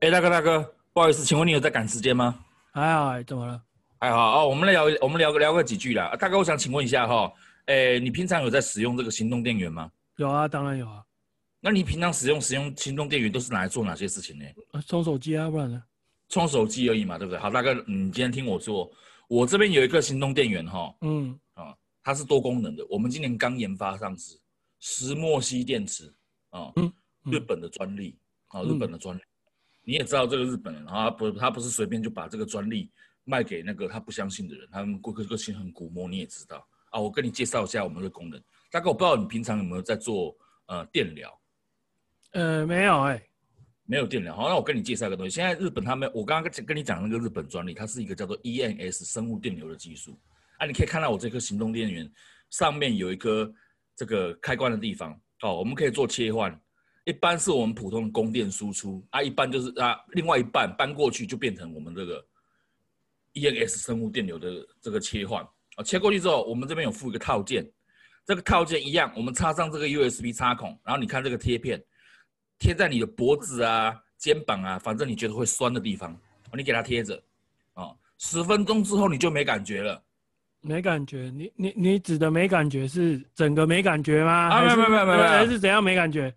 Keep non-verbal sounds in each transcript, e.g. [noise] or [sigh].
哎，大哥大哥，不好意思，请问你有在赶时间吗？还好，哎，怎么了？还好哦，我们来聊，我们聊个聊个几句啦。大哥，我想请问一下哈，哎，你平常有在使用这个行动电源吗？有啊，当然有啊。那你平常使用使用行动电源都是拿来做哪些事情呢？充手机啊，不然呢？充手机而已嘛，对不对？好，大哥，你今天听我说，我这边有一个行动电源哈，嗯啊，它是多功能的，我们今年刚研发上市，石墨烯电池啊，嗯，日本的专利啊，日本的专利，你也知道这个日本人啊，不，他不是随便就把这个专利卖给那个他不相信的人，他们顾客个性很古摸，你也知道啊。我跟你介绍一下我们的功能，大哥，我不知道你平常有没有在做呃电疗。呃，没有哎、欸，没有电疗。好，那我跟你介绍一个东西。现在日本他们，我刚刚跟你讲那个日本专利，它是一个叫做 EMS 生物电流的技术。啊，你可以看到我这颗行动电源上面有一颗这个开关的地方。哦，我们可以做切换。一般是我们普通的供电输出啊，一般就是啊，另外一半搬过去就变成我们这个 EMS 生物电流的这个切换。啊，切过去之后，我们这边有附一个套件。这个套件一样，我们插上这个 USB 插孔，然后你看这个贴片。贴在你的脖子啊、肩膀啊，反正你觉得会酸的地方，你给它贴着，啊，十分钟之后你就没感觉了。没感觉？你你你指的没感觉是整个没感觉吗？啊，没有没有没有没有，还是怎样没感觉？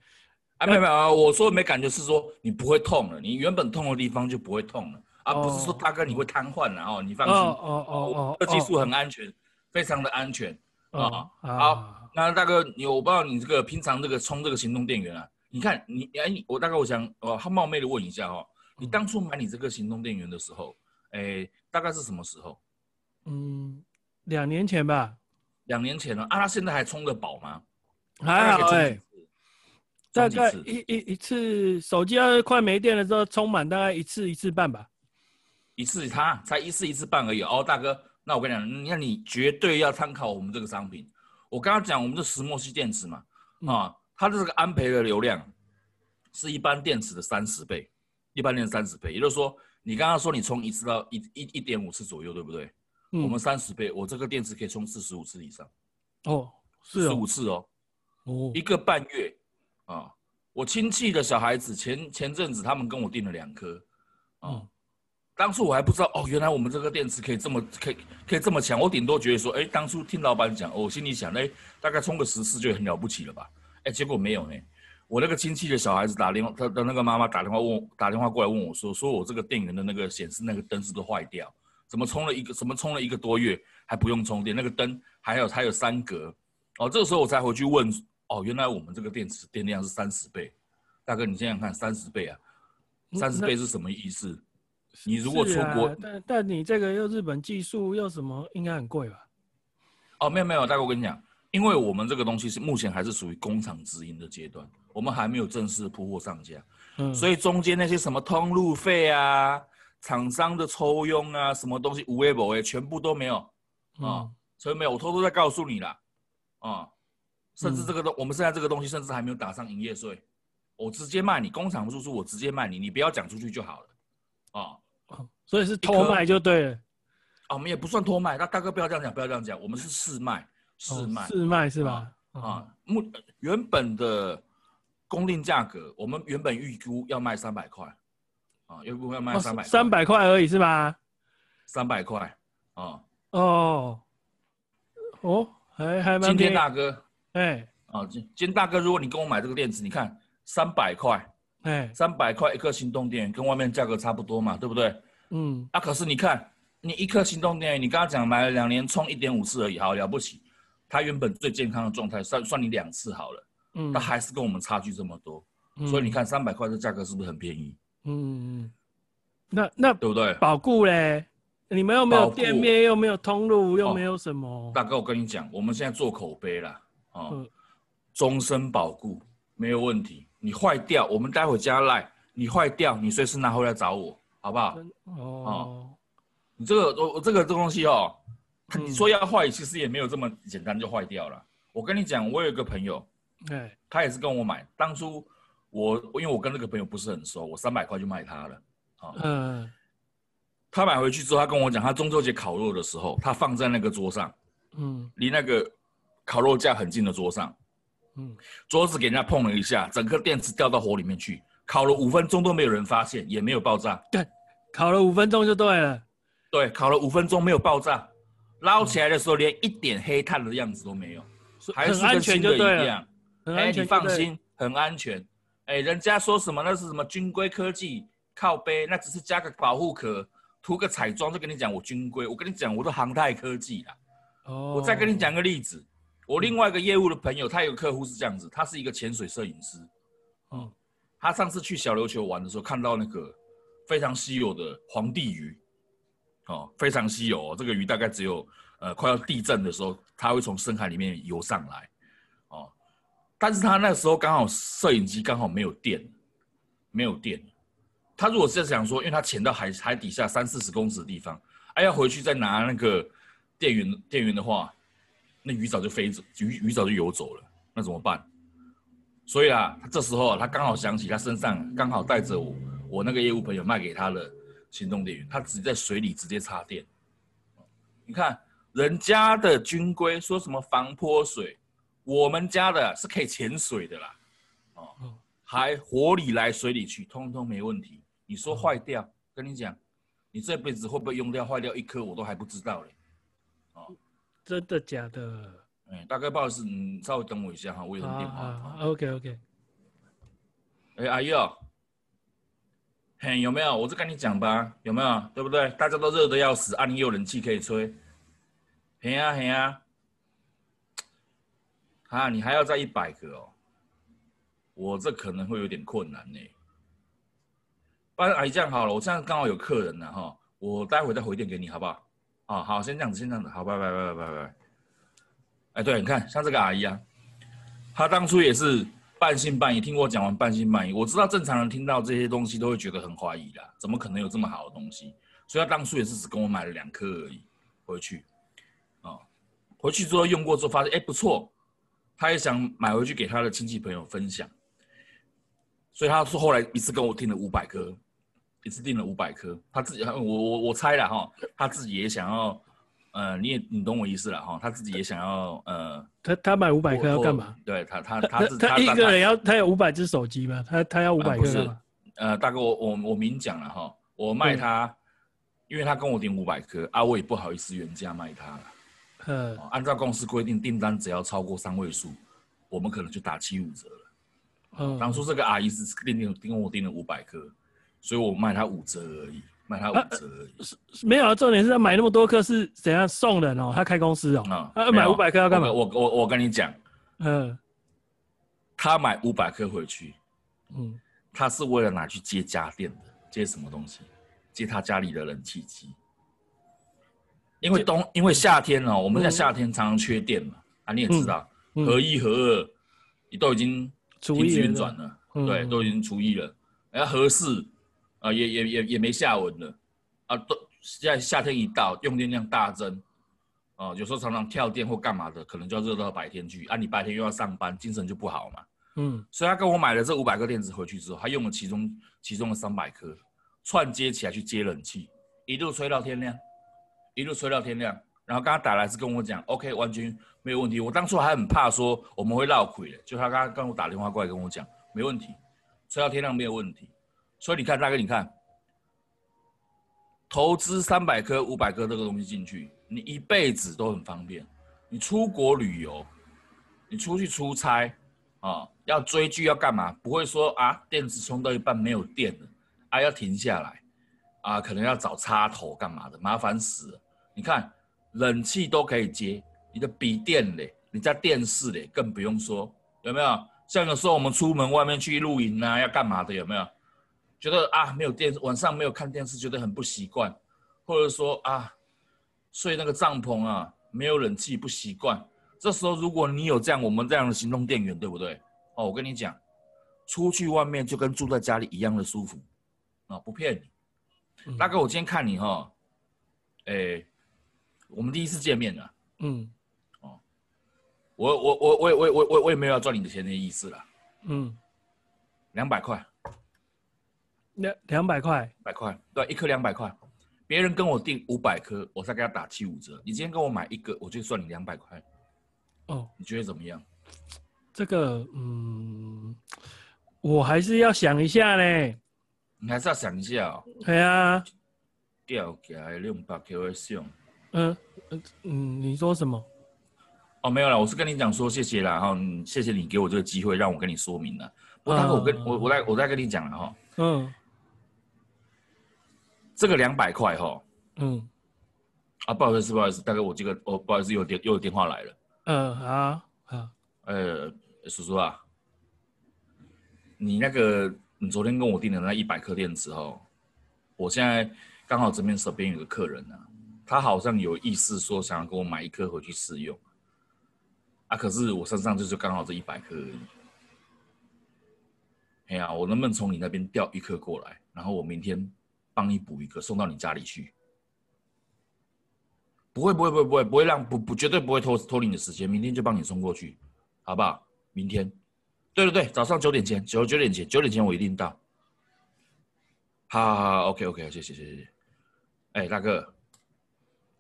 啊，没有没有啊，我说的没感觉是说你不会痛了，你原本痛的地方就不会痛了，啊，不是说大哥你会瘫痪了哦，你放心，哦哦哦哦，这技术很安全，非常的安全啊。好，那大哥，你我不知道你这个平常这个充这个行动电源啊。你看，你哎，你我大概我想，哦，他冒昧的问一下哈、哦，你当初买你这个行动电源的时候，哎，大概是什么时候？嗯，两年前吧。两年前了啊？他现在还充得饱吗？还好哎，大概一一一次手机要快没电的时候充满，大概一次一次半吧。一次它才一次一次半而已哦，大哥，那我跟你讲，那你绝对要参考我们这个商品。我刚刚讲我们是石墨烯电池嘛，啊。嗯它的这个安培的流量是一般电池的三十倍，一般电池三十倍，也就是说，你刚刚说你充一次到一一一点五次左右，对不对？嗯、我们三十倍，我这个电池可以充四十五次以上。哦，是哦，四十五次哦。哦，一个半月啊！我亲戚的小孩子前前阵子他们跟我订了两颗啊。嗯、当初我还不知道哦，原来我们这个电池可以这么可以可以这么强。我顶多觉得说，哎，当初听老板讲，我心里想，哎，大概充个十次就很了不起了吧。哎，结果没有呢。我那个亲戚的小孩子打电话，他的那个妈妈打电话问，打电话过来问我说，说我这个电源的那个显示那个灯是不是坏掉？怎么充了一个，怎么充了一个多月还不用充电？那个灯还有还有三格。哦，这个时候我才回去问，哦，原来我们这个电池电量是三十倍。大哥，你想想看，三十倍啊，三十倍是什么意思？嗯、你如果出国，啊、但但你这个又日本技术又什么，应该很贵吧？哦，没有没有，大哥，我跟你讲。因为我们这个东西是目前还是属于工厂直营的阶段，我们还没有正式铺货上架，嗯，所以中间那些什么通路费啊、厂商的抽佣啊、什么东西无为不为，全部都没有啊，嗯、所以没有，我偷偷在告诉你啦，啊，甚至这个东，嗯、我们现在这个东西甚至还没有打上营业税，我直接卖你，工厂输出我直接卖你，你不要讲出去就好了，啊，所以是偷卖就对了，啊，我们也不算偷卖，那大哥不要这样讲，不要这样讲，我们是试卖。试卖，试卖是吧？啊，目原本的公定价格，我们原本预估要卖三百块，啊，预估要卖三百，三百块而已是吧？三百块，啊，哦，哦，还还蛮。今天大哥，哎，啊，今今天大哥，如果你跟我买这个电池，你看三百块，哎，三百块一颗行动电源，跟外面价格差不多嘛，对不对？嗯，啊，可是你看，你一颗行动电源，你刚刚讲买了两年，充一点五次而已，好了不起。它原本最健康的状态，算算你两次好了，嗯，它还是跟我们差距这么多，嗯、所以你看三百块的价格是不是很便宜？嗯嗯，那那对不对？保固嘞，你们又没有店面，又没有通路，又没有什么。哦、大哥，我跟你讲，我们现在做口碑嗯、终身保固没有问题。你坏掉，我们待会加赖，你坏掉，你随时拿回来找我，好不好？哦，哦，你这个我我这个这东西哦。你说要坏，其实也没有这么简单就坏掉了。我跟你讲，我有一个朋友，对，他也是跟我买。当初我因为我跟那个朋友不是很熟，我三百块就卖他了。嗯，他买回去之后，他跟我讲，他中秋节烤肉的时候，他放在那个桌上，嗯，离那个烤肉架很近的桌上，嗯，桌子给人家碰了一下，整个电池掉到火里面去，烤了五分钟都没有人发现，也没有爆炸。对，烤了五分钟就对了。对，烤了五分钟没有爆炸，捞起来的时候连一点黑炭的样子都没有，还是跟新的一样。哎，你放心，很安全。哎，人家说什么那是什么军规科技，靠背，那只是加个保护壳，涂个彩妆就跟你讲我军规。我跟你讲，我都航太科技啦。哦。我再跟你讲个例子，我另外一个业务的朋友，他有个客户是这样子，他是一个潜水摄影师。嗯。他上次去小琉球玩的时候，看到那个非常稀有的皇帝鱼，哦，非常稀有哦。这个鱼大概只有呃快要地震的时候，它会从深海里面游上来，哦。但是他那时候刚好摄影机刚好没有电，没有电。他如果是想说，因为他潜到海海底下三四十公尺的地方，哎，要回去再拿那个电源电源的话，那鱼早就飞走，鱼鱼早就游走了，那怎么办？所以啊，他这时候他刚好想起他身上刚好带着我我那个业务朋友卖给他的行动电源，他直接在水里直接插电。你看人家的军规说什么防泼水，我们家的是可以潜水的啦，哦，还火里来水里去，通通没问题。你说坏掉，跟你讲，你这辈子会不会用掉坏掉一颗，我都还不知道嘞。哦，真的假的？哎，大概不好意思，你稍微等我一下哈，我有个电话。啊、OK OK。哎，阿姨哦，嘿，有没有？我就跟你讲吧，有没有？对不对？大家都热的要死，啊，你有冷气可以吹。嘿呀嘿呀。啊，你还要再一百个哦，我这可能会有点困难呢。不然阿姨这样好了，我现在刚好有客人了哈，我待会再回电给你，好不好？啊，好，先这样子，先这样子，好，拜拜拜拜拜拜。哎，对，你看，像这个阿姨啊，她当初也是半信半疑，听我讲完半信半疑。我知道正常人听到这些东西都会觉得很怀疑的，怎么可能有这么好的东西？所以她当初也是只跟我买了两颗而已，回去，啊，回去之后用过之后发现，哎，不错，她也想买回去给她的亲戚朋友分享，所以她说后来一次跟我订了五百颗，一次订了五百颗，他自己，我我我猜了哈，他自己也想要。呃，你也你懂我意思了哈，他自己也想要呃，他他买五百颗要干嘛？对他他他他，一个人要他有五百只手机吗？他他要五百颗吗？呃，大哥我我我明讲了哈，我卖他，嗯、因为他跟我订五百颗啊，我也不好意思原价卖他了。嗯，按照公司规定，订单只要超过三位数，我们可能就打七五折了。嗯，当初这个阿姨是订订订我订了五百颗，所以我卖他五折而已。买他五折而已，是、啊、没有啊。重点是他买那么多颗是怎样送人哦？他开公司哦。啊，他买五百颗要干嘛？我我我跟你讲，嗯，他买五百颗回去，嗯，他是为了拿去接家电的，接什么东西？接他家里的冷气机。因为冬，因为夏天哦，我们在夏天常常缺电嘛。啊，你也知道，合一合二，你都已经停止运转了，对，都已经除一了。然后合四。啊，也也也也没下文了，啊，都现在夏天一到，用电量大增，哦、啊，有时候常常跳电或干嘛的，可能就要热到白天去，啊，你白天又要上班，精神就不好嘛，嗯，所以他跟我买了这五百个电池回去之后，他用了其中其中的三百颗串接起来去接冷气，一路吹到天亮，一路吹到天亮，然后刚刚打来是跟我讲，OK，完全没有问题，我当初还很怕说我们会闹鬼的，就他刚刚跟我打电话过来跟我讲，没问题，吹到天亮没有问题。所以你看，大哥，你看，投资三百颗、五百颗这个东西进去，你一辈子都很方便。你出国旅游，你出去出差，啊，要追剧要干嘛？不会说啊，电池充到一半没有电了，啊，要停下来，啊，可能要找插头干嘛的，麻烦死了。你看，冷气都可以接，你的笔电嘞，你家电视嘞，更不用说，有没有？像有时候我们出门外面去露营啊，要干嘛的，有没有？觉得啊，没有电，晚上没有看电视，觉得很不习惯，或者说啊，睡那个帐篷啊，没有冷气不习惯。这时候如果你有这样我们这样的行动电源，对不对？哦，我跟你讲，出去外面就跟住在家里一样的舒服，啊，不骗你。大哥，我今天看你哈、哦，哎，我们第一次见面了，嗯，哦，我我我我我我我我也没有要赚你的钱的意思了，嗯，两百块。两两百块，百块，对，一颗两百块。别人跟我订五百颗，我再给他打七五折。你今天跟我买一个，我就算你两百块。哦，你觉得怎么样？这个，嗯，我还是要想一下嘞。你还是要想一下哦。对啊。掉起来两百 Q 的上。嗯嗯，你说什么？哦，没有了，我是跟你讲说谢谢啦，哈，谢谢你给我这个机会让我跟你说明了。不过我跟我我再我再跟你讲了哈。嗯。这个两百块哈。嗯。啊，不好意思，不好意思，大哥，我这个哦，不好意思，有电又有电话来了。嗯，好，好。呃，叔叔啊，你那个你昨天跟我订的那一百颗电池哦，我现在刚好这边手边有个客人呢、啊，他好像有意思说想要给我买一颗回去试用。啊，可是我身上就是刚好这一百颗而已。哎呀，我能不能从你那边调一颗过来，然后我明天帮你补一个送到你家里去？不会，不会，不会，不会，不会让不不绝对不会拖拖你的时间，明天就帮你送过去，好不好？明天，对对对，早上九点前，九九点前，九点前我一定到。好好好，OK OK，谢谢谢谢。哎，大哥，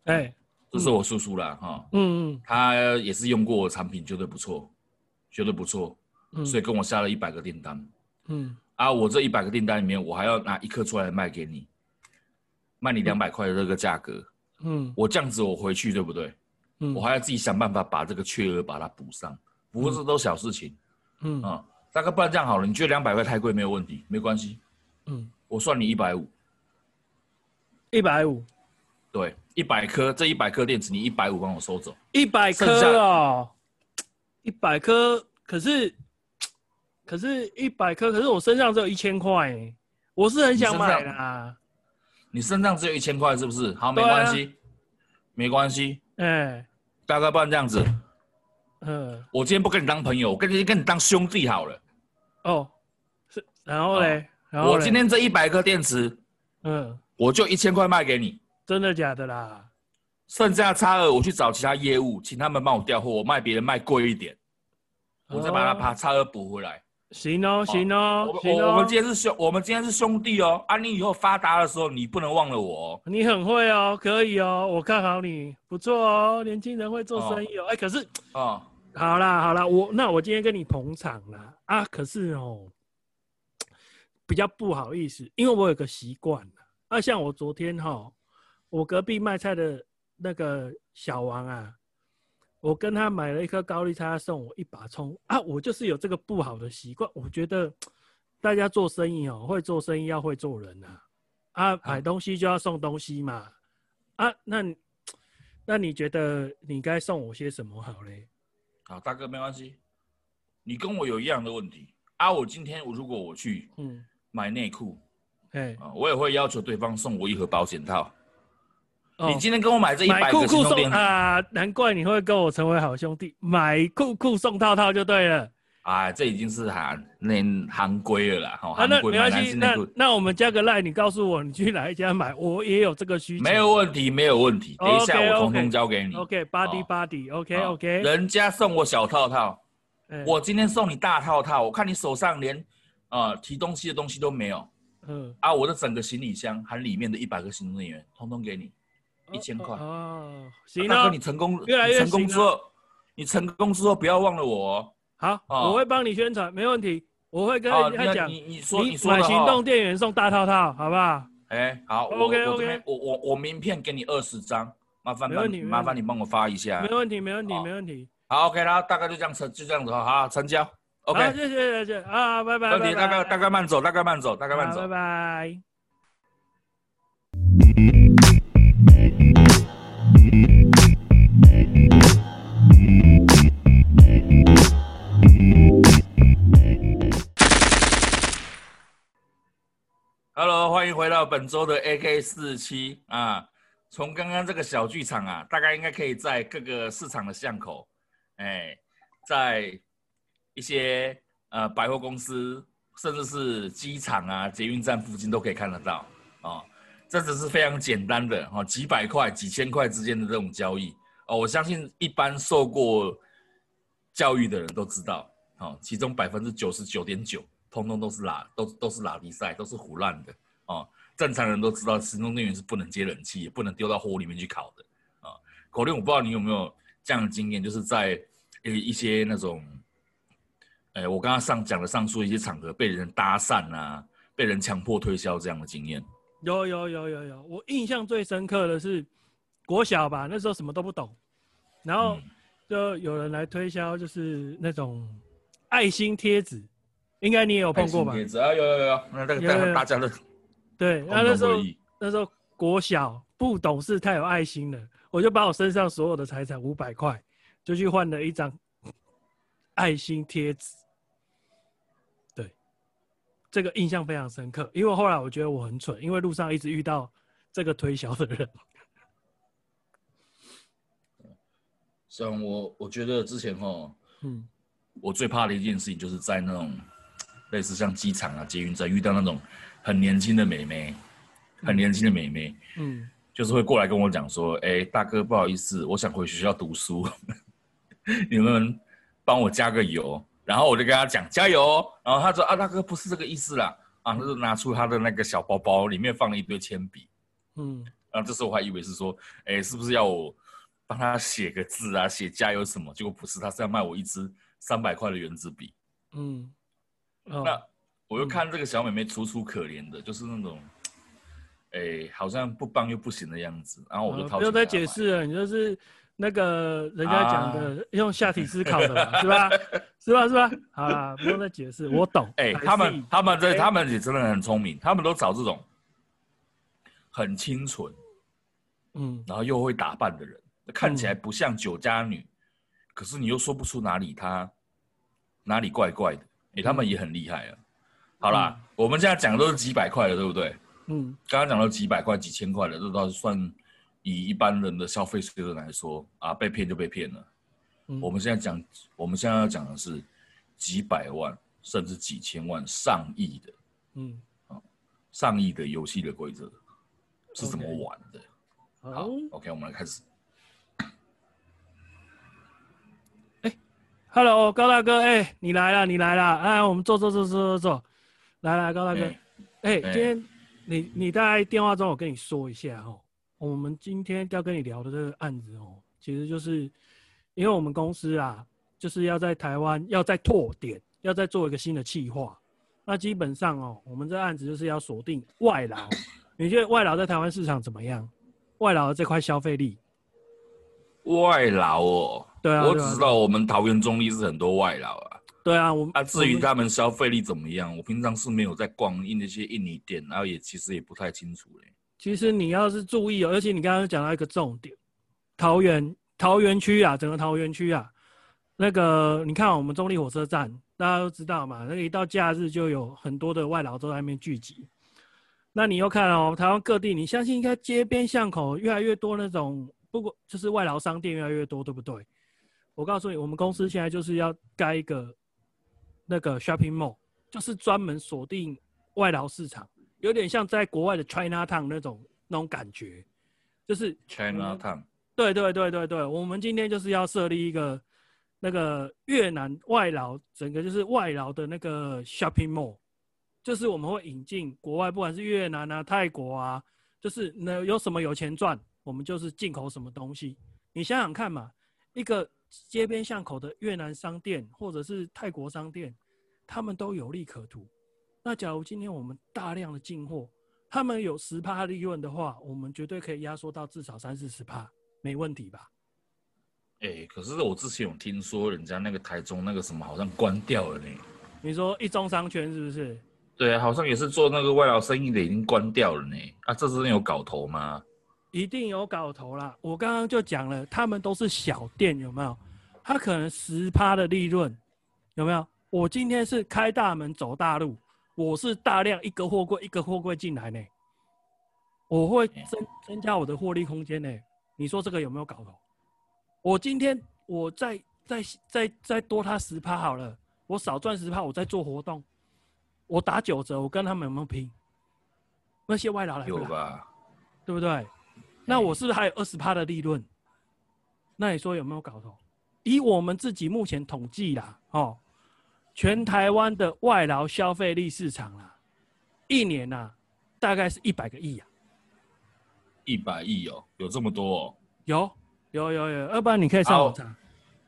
哎，这是我叔叔啦。哈，嗯嗯，他也是用过我产品，绝对不错，绝对不错，嗯，所以跟我下了一百个订单，嗯，啊，我这一百个订单里面，我还要拿一颗出来卖给你，卖你两百块的这个价格。嗯，我这样子我回去对不对？嗯，我还要自己想办法把这个缺额把它补上，不过这都小事情。嗯啊，大哥，不然这样好了，你觉得两百块太贵没有问题，没关系。嗯，我算你一百五。一百五。对，一百颗，这一百颗电池你一百五帮我收走。一百颗哦，一百颗，可是，可是一百颗，可是我身上只有一千块，我是很想买啦。你身上只有一千块，是不是？好，没关系，啊、没关系。哎、欸，大哥，不然这样子，嗯，我今天不跟你当朋友，我跟你跟你当兄弟好了。哦，是，然后嘞，然后我今天这一百颗电池，嗯，我就一千块卖给你。真的假的啦？剩下差额我去找其他业务，请他们帮我调货，我卖别人卖贵一点，哦、我再把它把差额补回来。行哦，行哦，我我我们今天是兄，我们今天是兄弟哦。啊，你以后发达的时候，你不能忘了我。你很会哦，可以哦，我看好你，不错哦，年轻人会做生意哦。哎，可是，哦，好啦好啦，我那我今天跟你捧场啦。啊，可是哦，比较不好意思，因为我有个习惯啊，像我昨天哈，我隔壁卖菜的那个小王啊。我跟他买了一颗高丽菜，他送我一把葱啊！我就是有这个不好的习惯，我觉得大家做生意哦，会做生意要会做人呐，啊，买东西就要送东西嘛，啊，那那你觉得你该送我些什么好嘞？好，大哥没关系，你跟我有一样的问题啊！我今天我如果我去嗯买内裤，哎、嗯，我也会要求对方送我一盒保险套。你今天跟我买这一百个行动电源啊，难怪你会跟我成为好兄弟，买酷酷送套套就对了。啊，这已经是行那行规了啦，哈。啊，那没关系，那那我们加个赖，你告诉我你去哪一家买，我也有这个需求。没有问题，没有问题，等一下我通通交给你。OK，body body，OK，OK。人家送我小套套，我今天送你大套套，我看你手上连啊提东西的东西都没有，嗯，啊，我的整个行李箱含里面的一百个行动电源，通通给你。一千块哦，行，大哥，你成功越来越成功之后，你成功之后不要忘了我。好，我会帮你宣传，没问题。我会跟他讲，你你说你买行动电源送大套套，好不好？哎，好，OK OK，我我我名片给你二十张，麻烦帮麻烦你帮我发一下。没问题，没问题，没问题。好，OK，然后大概就这样成就这样子哈，好，成交。OK，谢谢谢谢啊，拜拜。问题大概大概慢走，大概慢走，大概慢走，拜拜。欢迎回到本周的 AK 四七啊！从刚刚这个小剧场啊，大概应该可以在各个市场的巷口，哎，在一些呃百货公司，甚至是机场啊、捷运站附近都可以看得到啊。这只是非常简单的哈，几百块、几千块之间的这种交易哦。我相信一般受过教育的人都知道，哦，其中百分之九十九点九，通通都是拉，都都是拉力赛，都是胡烂的哦。正常人都知道，行动电源是不能接冷气，也不能丢到火里面去烤的啊。口令，我不知道你有没有这样的经验，就是在呃一些那种哎，我刚刚上讲的上述一些场合被人搭讪啊，被人强迫推销这样的经验，有有有有有。我印象最深刻的是国小吧，那时候什么都不懂，然后就有人来推销，就是那种爱心贴纸，应该你也有碰过吧？贴纸啊，有有有，那那个大家的对，那那时候那时候国小不懂事，太有爱心了，我就把我身上所有的财产五百块，就去换了一张爱心贴纸。对这个印象非常深刻，因为后来我觉得我很蠢，因为路上一直遇到这个推销的人。[laughs] 像我，我觉得之前哦，嗯，我最怕的一件事情就是在那种类似像机场啊、捷运站遇到那种很年轻的美眉，很年轻的美眉，嗯，就是会过来跟我讲说：“哎，大哥，不好意思，我想回学校读书，[laughs] 你们帮我加个油。”然后我就跟他讲加油，然后他说啊，大哥不是这个意思啦，啊，他就拿出他的那个小包包，里面放了一堆铅笔，嗯，然后这时候我还以为是说，哎，是不是要我帮他写个字啊，写加油什么？结果不是，他是要卖我一支三百块的原子笔，嗯，哦、那我又看这个小妹妹楚楚可怜的，就是那种，哎，好像不帮又不行的样子，然后我就掏钱、哦、不用再解释了，你就是。那个人家讲的、啊、用下体思考的嘛，是吧？[laughs] 是吧？是吧？好啦，不用再解释，我懂。[laughs] 哎、欸，他们他们这他们也真的很聪明，他们都找这种很清纯，嗯，然后又会打扮的人，看起来不像酒家女，嗯、可是你又说不出哪里她哪里怪怪的。哎、欸，他们也很厉害啊。好啦，嗯、我们现在讲的都是几百块的，对不对？嗯，刚刚讲到几百块、几千块的，这倒是算。以一般人的消费水准来说，啊，被骗就被骗了。嗯、我们现在讲，我们现在要讲的是几百万甚至几千万、上亿的，嗯，啊，上亿的游戏的规则是怎么玩的？Okay. 好，OK，我们来开始。哎、欸、，Hello，高大哥，哎、欸，你来了，你来了，哎，我们坐坐坐坐坐坐，来来，高大哥，哎、今天你你在电话中，我跟你说一下哦。我们今天要跟你聊的这个案子哦，其实就是因为我们公司啊，就是要在台湾要再拓点，要再做一个新的企划。那基本上哦，我们这案子就是要锁定外劳。[laughs] 你觉得外劳在台湾市场怎么样？外劳的这块消费力？外劳哦，对啊，我只知道我们桃园中坜是很多外劳啊。对啊，我啊，至于他们消费力怎么样，我平常是没有在逛印那些印尼店，然后也其实也不太清楚嘞。其实你要是注意哦，而且你刚刚讲到一个重点，桃园桃园区啊，整个桃园区啊，那个你看我们中立火车站，大家都知道嘛，那个一到假日就有很多的外劳都在那边聚集。那你又看哦，台湾各地，你相信应该街边巷口越来越多那种，不过就是外劳商店越来越多，对不对？我告诉你，我们公司现在就是要盖一个那个 shopping mall，就是专门锁定外劳市场。有点像在国外的 China Town 那种那种感觉，就是 China Town。对对对对对，我们今天就是要设立一个那个越南外劳，整个就是外劳的那个 shopping mall，就是我们会引进国外，不管是越南啊、泰国啊，就是那有什么有钱赚，我们就是进口什么东西。你想想看嘛，一个街边巷口的越南商店或者是泰国商店，他们都有利可图。那假如今天我们大量的进货，他们有十趴利润的话，我们绝对可以压缩到至少三四十趴，没问题吧？哎、欸，可是我之前有听说人家那个台中那个什么好像关掉了呢。你说一中商圈是不是？对啊，好像也是做那个外劳生意的，已经关掉了呢。啊，这是有搞头吗？一定有搞头啦！我刚刚就讲了，他们都是小店，有没有？他可能十趴的利润，有没有？我今天是开大门走大路。我是大量一个货柜一个货柜进来呢，我会增增加我的获利空间呢。你说这个有没有搞头？我今天我再再再再多他十趴好了，我少赚十趴，我再做活动，我打九折，我跟他们有没有拼？那些外劳来不来？有吧？对不对？那我是不是还有二十趴的利润？那你说有没有搞头？以我们自己目前统计啦，哦。全台湾的外劳消费力市场啦，一年呐、啊，大概是一百个亿啊。一百亿哦，有这么多哦？有有有有，要不然你可以上网查。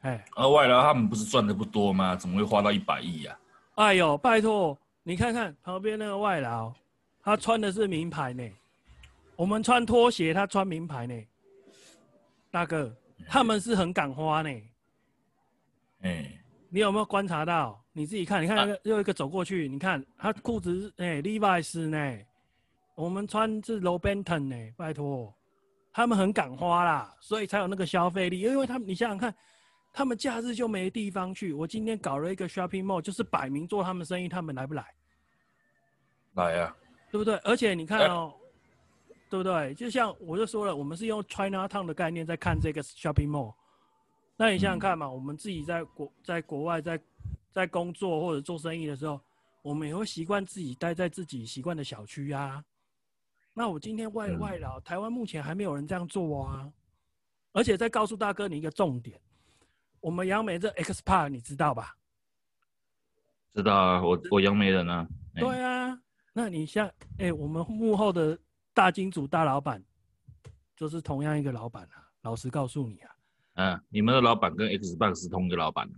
哎，而外劳他们不是赚的不多吗？怎么会花到一百亿呀？哎呦，拜托，你看看旁边那个外劳，他穿的是名牌呢。我们穿拖鞋，他穿名牌呢。大哥，他们是很敢花呢。哎，你有没有观察到？你自己看，你看那个又一个走过去，你看他裤子哎，Levi's 呢。我们穿是 Low Benton 呢，拜托，他们很敢花啦，所以才有那个消费力。因为他们，你想想看，他们假日就没地方去。我今天搞了一个 shopping mall，就是摆明做他们生意，他们来不来？来呀、啊，对不对？而且你看哦，欸、对不对？就像我就说了，我们是用 China Town 的概念在看这个 shopping mall。那你想想看嘛，嗯、我们自己在国在国外在在工作或者做生意的时候，我们也会习惯自己待在自己习惯的小区啊。那我今天外外劳，台湾目前还没有人这样做啊，而且再告诉大哥你一个重点，我们杨梅这 X Park 你知道吧？知道啊，我我杨梅人啊。对啊，那你像哎、欸，我们幕后的大金主大老板，就是同样一个老板啊。老实告诉你啊，嗯，你们的老板跟 X Park 是同一个老板。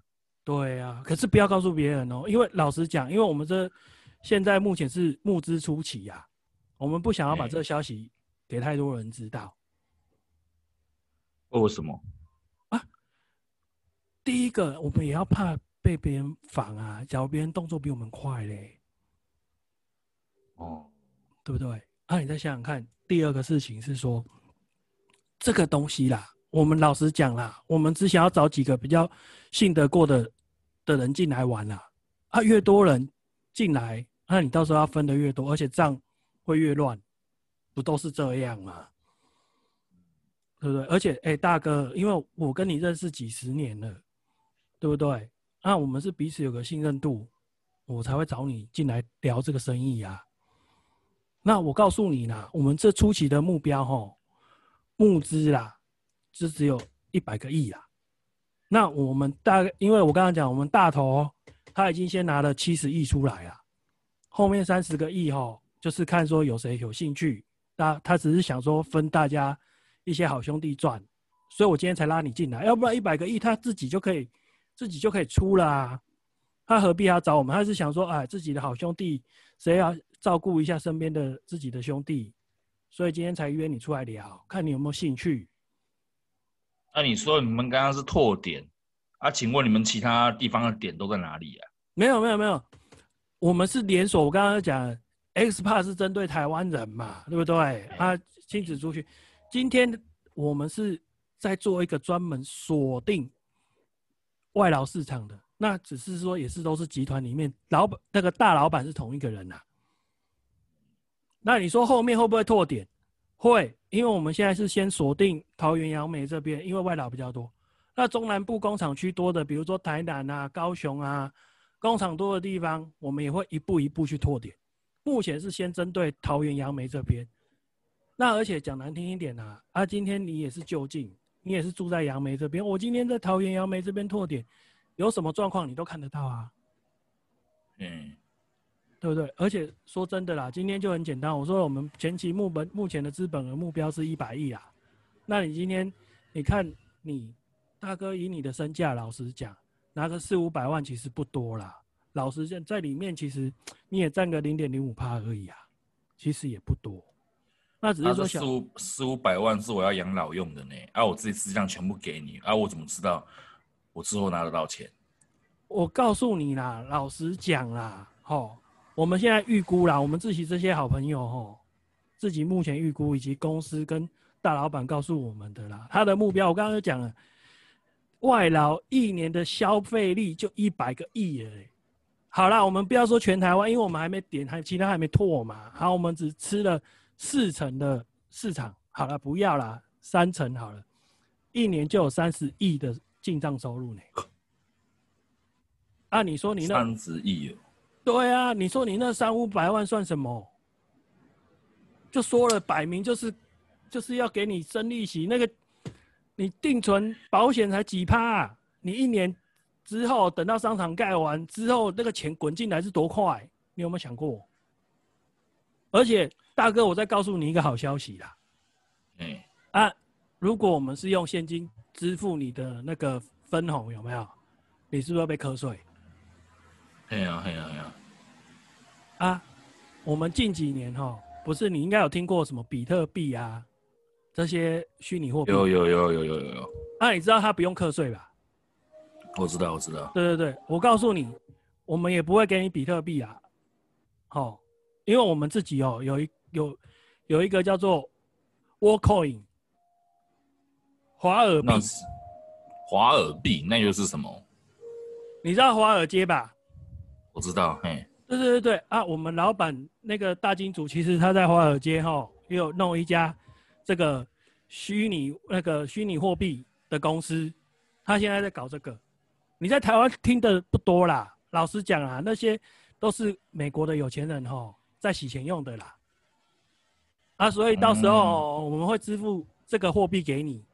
对啊，可是不要告诉别人哦，因为老实讲，因为我们这现在目前是募资初期呀、啊。我们不想要把这个消息给太多人知道。为什么？啊，第一个，我们也要怕被别人仿啊。假如别人动作比我们快嘞，哦，对不对？啊，你再想想看。第二个事情是说，这个东西啦，我们老实讲啦，我们只想要找几个比较信得过的的人进来玩啦。啊，越多人进来，那你到时候要分的越多，而且账。会越乱，不都是这样吗？对不对？而且，哎、大哥，因为我跟你认识几十年了，对不对？那我们是彼此有个信任度，我才会找你进来聊这个生意呀、啊。那我告诉你啦，我们这初期的目标，吼，募资啦，就只有一百个亿啦。那我们大，因为我刚刚讲，我们大头他已经先拿了七十亿出来了，后面三十个亿，吼。就是看说有谁有兴趣，那他只是想说分大家一些好兄弟赚，所以我今天才拉你进来，要不然一百个亿他自己就可以自己就可以出了啊，他何必要找我们？他是想说，哎，自己的好兄弟谁要照顾一下身边的自己的兄弟，所以今天才约你出来聊，看你有没有兴趣。那你说你们刚刚是拓点啊？请问你们其他地方的点都在哪里啊？没有没有没有，我们是连锁，我刚刚讲。X Park 是针对台湾人嘛，对不对？啊，亲子出去。今天我们是在做一个专门锁定外劳市场的，那只是说也是都是集团里面老板那个大老板是同一个人呐、啊。那你说后面会不会拓点？会，因为我们现在是先锁定桃园、杨梅这边，因为外劳比较多。那中南部工厂区多的，比如说台南啊、高雄啊，工厂多的地方，我们也会一步一步去拓点。目前是先针对桃园杨梅这边，那而且讲难听一点啊，啊，今天你也是就近，你也是住在杨梅这边，我今天在桃园杨梅这边拓点，有什么状况你都看得到啊，嗯，对不对？而且说真的啦，今天就很简单，我说我们前期目本目前的资本额目标是一百亿啊，那你今天你看你大哥以你的身价，老实讲，拿个四五百万其实不多啦。老实讲，在里面其实你也占个零点零五趴而已啊，其实也不多。那只是说四五四五百万是我要养老用的呢，啊，我自己实际上全部给你，啊，我怎么知道我之后拿得到钱？我告诉你啦，老实讲啦，吼，我们现在预估啦，我们自己这些好朋友吼，自己目前预估以及公司跟大老板告诉我们的啦，他的目标我刚刚就讲了，外劳一年的消费力就一百个亿了。好了，我们不要说全台湾，因为我们还没点，还其他还没拓嘛。好，我们只吃了四成的市场。好了，不要了，三成好了，一年就有三十亿的进账收入呢。啊，你说你那三十亿哦？对啊，你说你那三五百万算什么？就说了，摆明就是就是要给你生利息。那个你定存保险才几趴啊？你一年。之后等到商场盖完之后，那个钱滚进来是多快？你有没有想过？而且大哥，我再告诉你一个好消息啦。嗯。啊，如果我们是用现金支付你的那个分红有没有？你是不是要被课税？哎呀哎呀哎呀！啊，我们近几年哈，不是你应该有听过什么比特币啊，这些虚拟货币？有有有有有有有。啊，你知道它不用课税吧？我知道，我知道。对对对，我告诉你，我们也不会给你比特币啊。好，因为我们自己哦，有一有有一个叫做 Worldcoin，华尔币。华尔币，那又是什么？你知道华尔街吧？我知道，嘿。对对对对啊！我们老板那个大金主，其实他在华尔街哈，也有弄一家这个虚拟那个虚拟货币的公司，他现在在搞这个。你在台湾听的不多啦，老实讲啊，那些都是美国的有钱人哈，在洗钱用的啦。啊，所以到时候我们会支付这个货币给你。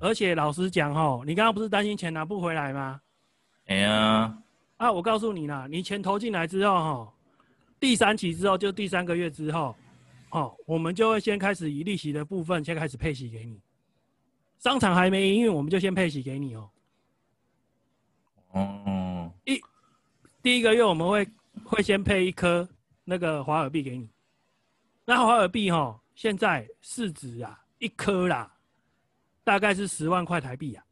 而且老实讲哈，你刚刚不是担心钱拿不回来吗？哎呀。啊，我告诉你啦，你钱投进来之后，哈，第三期之后就第三个月之后，哦，我们就会先开始以利息的部分先开始配息给你。商场还没营运，我们就先配息给你哦。哦。一第一个月我们会会先配一颗那个华尔币给你。那华尔币哈，现在市值啊，一颗啦，大概是十万块台币啊。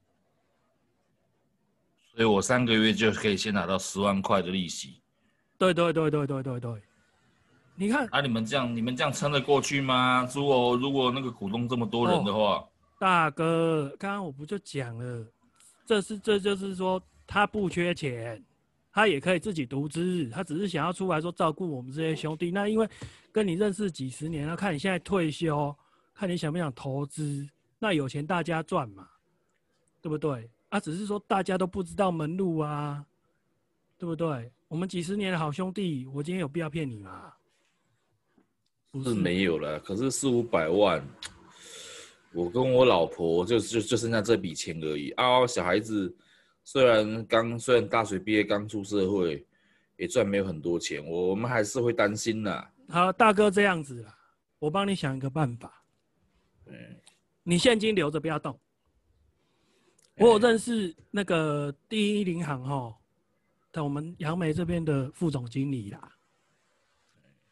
所以我三个月就可以先拿到十万块的利息。对对对对对对对，你看啊，你们这样你们这样撑得过去吗？如果如果那个股东这么多人的话，哦、大哥，刚刚我不就讲了，这是这就是说他不缺钱，他也可以自己独资，他只是想要出来说照顾我们这些兄弟。那因为跟你认识几十年了，看你现在退休，看你想不想投资，那有钱大家赚嘛，对不对？啊，只是说大家都不知道门路啊，对不对？我们几十年的好兄弟，我今天有必要骗你吗？不是没有了，可是四五百万，我跟我老婆就就就剩下这笔钱而已啊。小孩子虽然刚虽然大学毕业刚出社会，也赚没有很多钱，我们还是会担心呐。好，大哥这样子啦，我帮你想一个办法。嗯，你现金留着，不要动。我有认识那个第一银行哈，在我们杨梅这边的副总经理啦。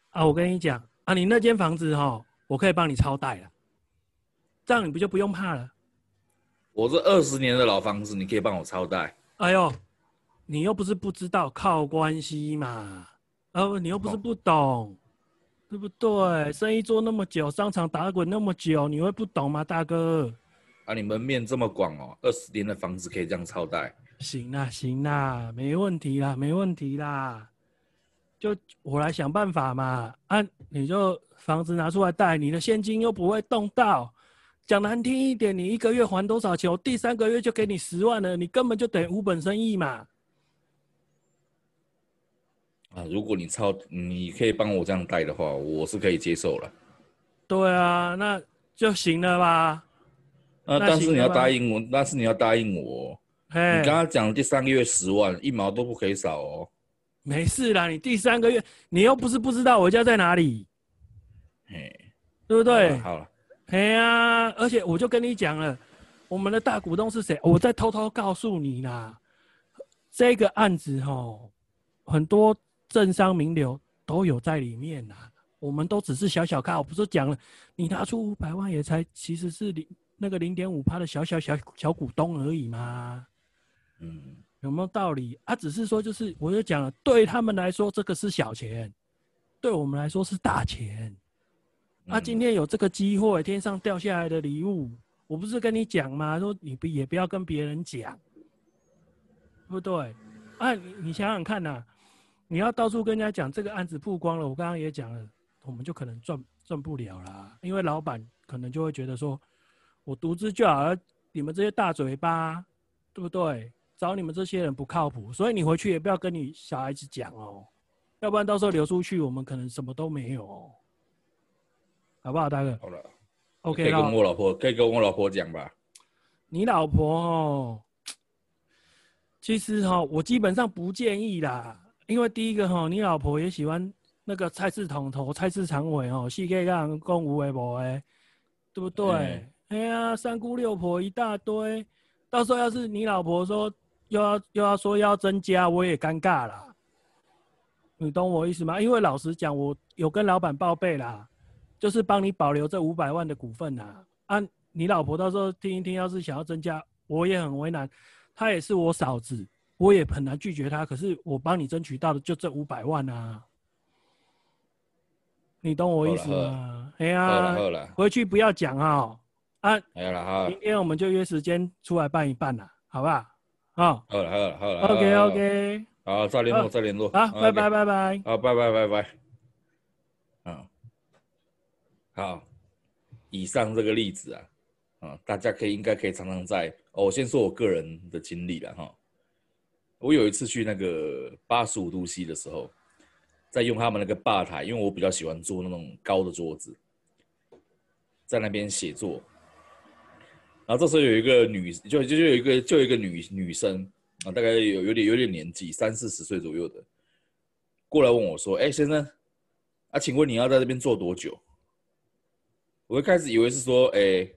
啊，我跟你讲啊，你那间房子哈，我可以帮你超贷了，这样你不就不用怕了？我这二十年的老房子，你可以帮我超贷？哎呦，你又不是不知道，靠关系嘛。呃，你又不是不懂，对不对？生意做那么久，商场打滚那么久，你会不懂吗，大哥？啊，你门面这么广哦，二十年的房子可以这样超贷？行啦，行啦，没问题啦，没问题啦，就我来想办法嘛。啊，你就房子拿出来贷，你的现金又不会动到。讲难听一点，你一个月还多少钱？我第三个月就给你十万了，你根本就等于无本生意嘛。啊，如果你超，你可以帮我这样贷的话，我是可以接受了。对啊，那就行了吧。啊！但是你要答应我，但是你要答应我。你刚刚讲第三个月十万，一毛都不可以少哦。没事啦，你第三个月，你又不是不知道我家在哪里，嘿，对不对？好了，嘿啊！而且我就跟你讲了，我们的大股东是谁？我在偷偷告诉你啦，这个案子吼，很多政商名流都有在里面呐。我们都只是小小看，我不是讲了，你拿出五百万也才其实是你。那个零点五趴的小小小小股东而已嘛，嗯，有没有道理啊？只是说，就是我就讲了，对他们来说这个是小钱，对我们来说是大钱。啊，今天有这个机会，天上掉下来的礼物，我不是跟你讲吗？说你不也不要跟别人讲，对不对？啊，你你想想看呐，你要到处跟人家讲这个案子曝光了，我刚刚也讲了，我们就可能赚赚不了啦，因为老板可能就会觉得说。我独资就好了，你们这些大嘴巴，对不对？找你们这些人不靠谱，所以你回去也不要跟你小孩子讲哦，要不然到时候流出去，我们可能什么都没有哦，好不好，大哥？好了，OK，可以跟我老婆，可以跟我老婆讲吧？你老婆哦，其实哈，我基本上不建议啦，因为第一个哈，你老婆也喜欢那个菜市场头、菜市场尾哦，是可以让公无为无哎，对不对？嗯哎呀，三姑六婆一大堆，到时候要是你老婆说又要又要说要增加，我也尴尬啦。你懂我意思吗？因为老实讲，我有跟老板报备啦，就是帮你保留这五百万的股份呐。啊，你老婆到时候听一听，要是想要增加，我也很为难。她也是我嫂子，我也很难拒绝她。可是我帮你争取到的就这五百万啊，你懂我意思吗？哎呀，回去不要讲啊。啊，没有了好了，明天我们就约时间出来办一办了，好不好？好，好了好了好了，OK OK。好，再联络，再联络。好，拜拜，拜拜。好，拜拜，拜拜。嗯，好。以上这个例子啊，啊，大家可以应该可以常常在。哦，我先说我个人的经历了哈。我有一次去那个八十五度 C 的时候，在用他们那个吧台，因为我比较喜欢坐那种高的桌子，在那边写作。然后这时候有一个女，就就就有一个就一个女女生。啊，大概有有点有点年纪，三四十岁左右的，过来问我说：“哎，先生，啊，请问你要在这边坐多久？”我一开始以为是说，哎，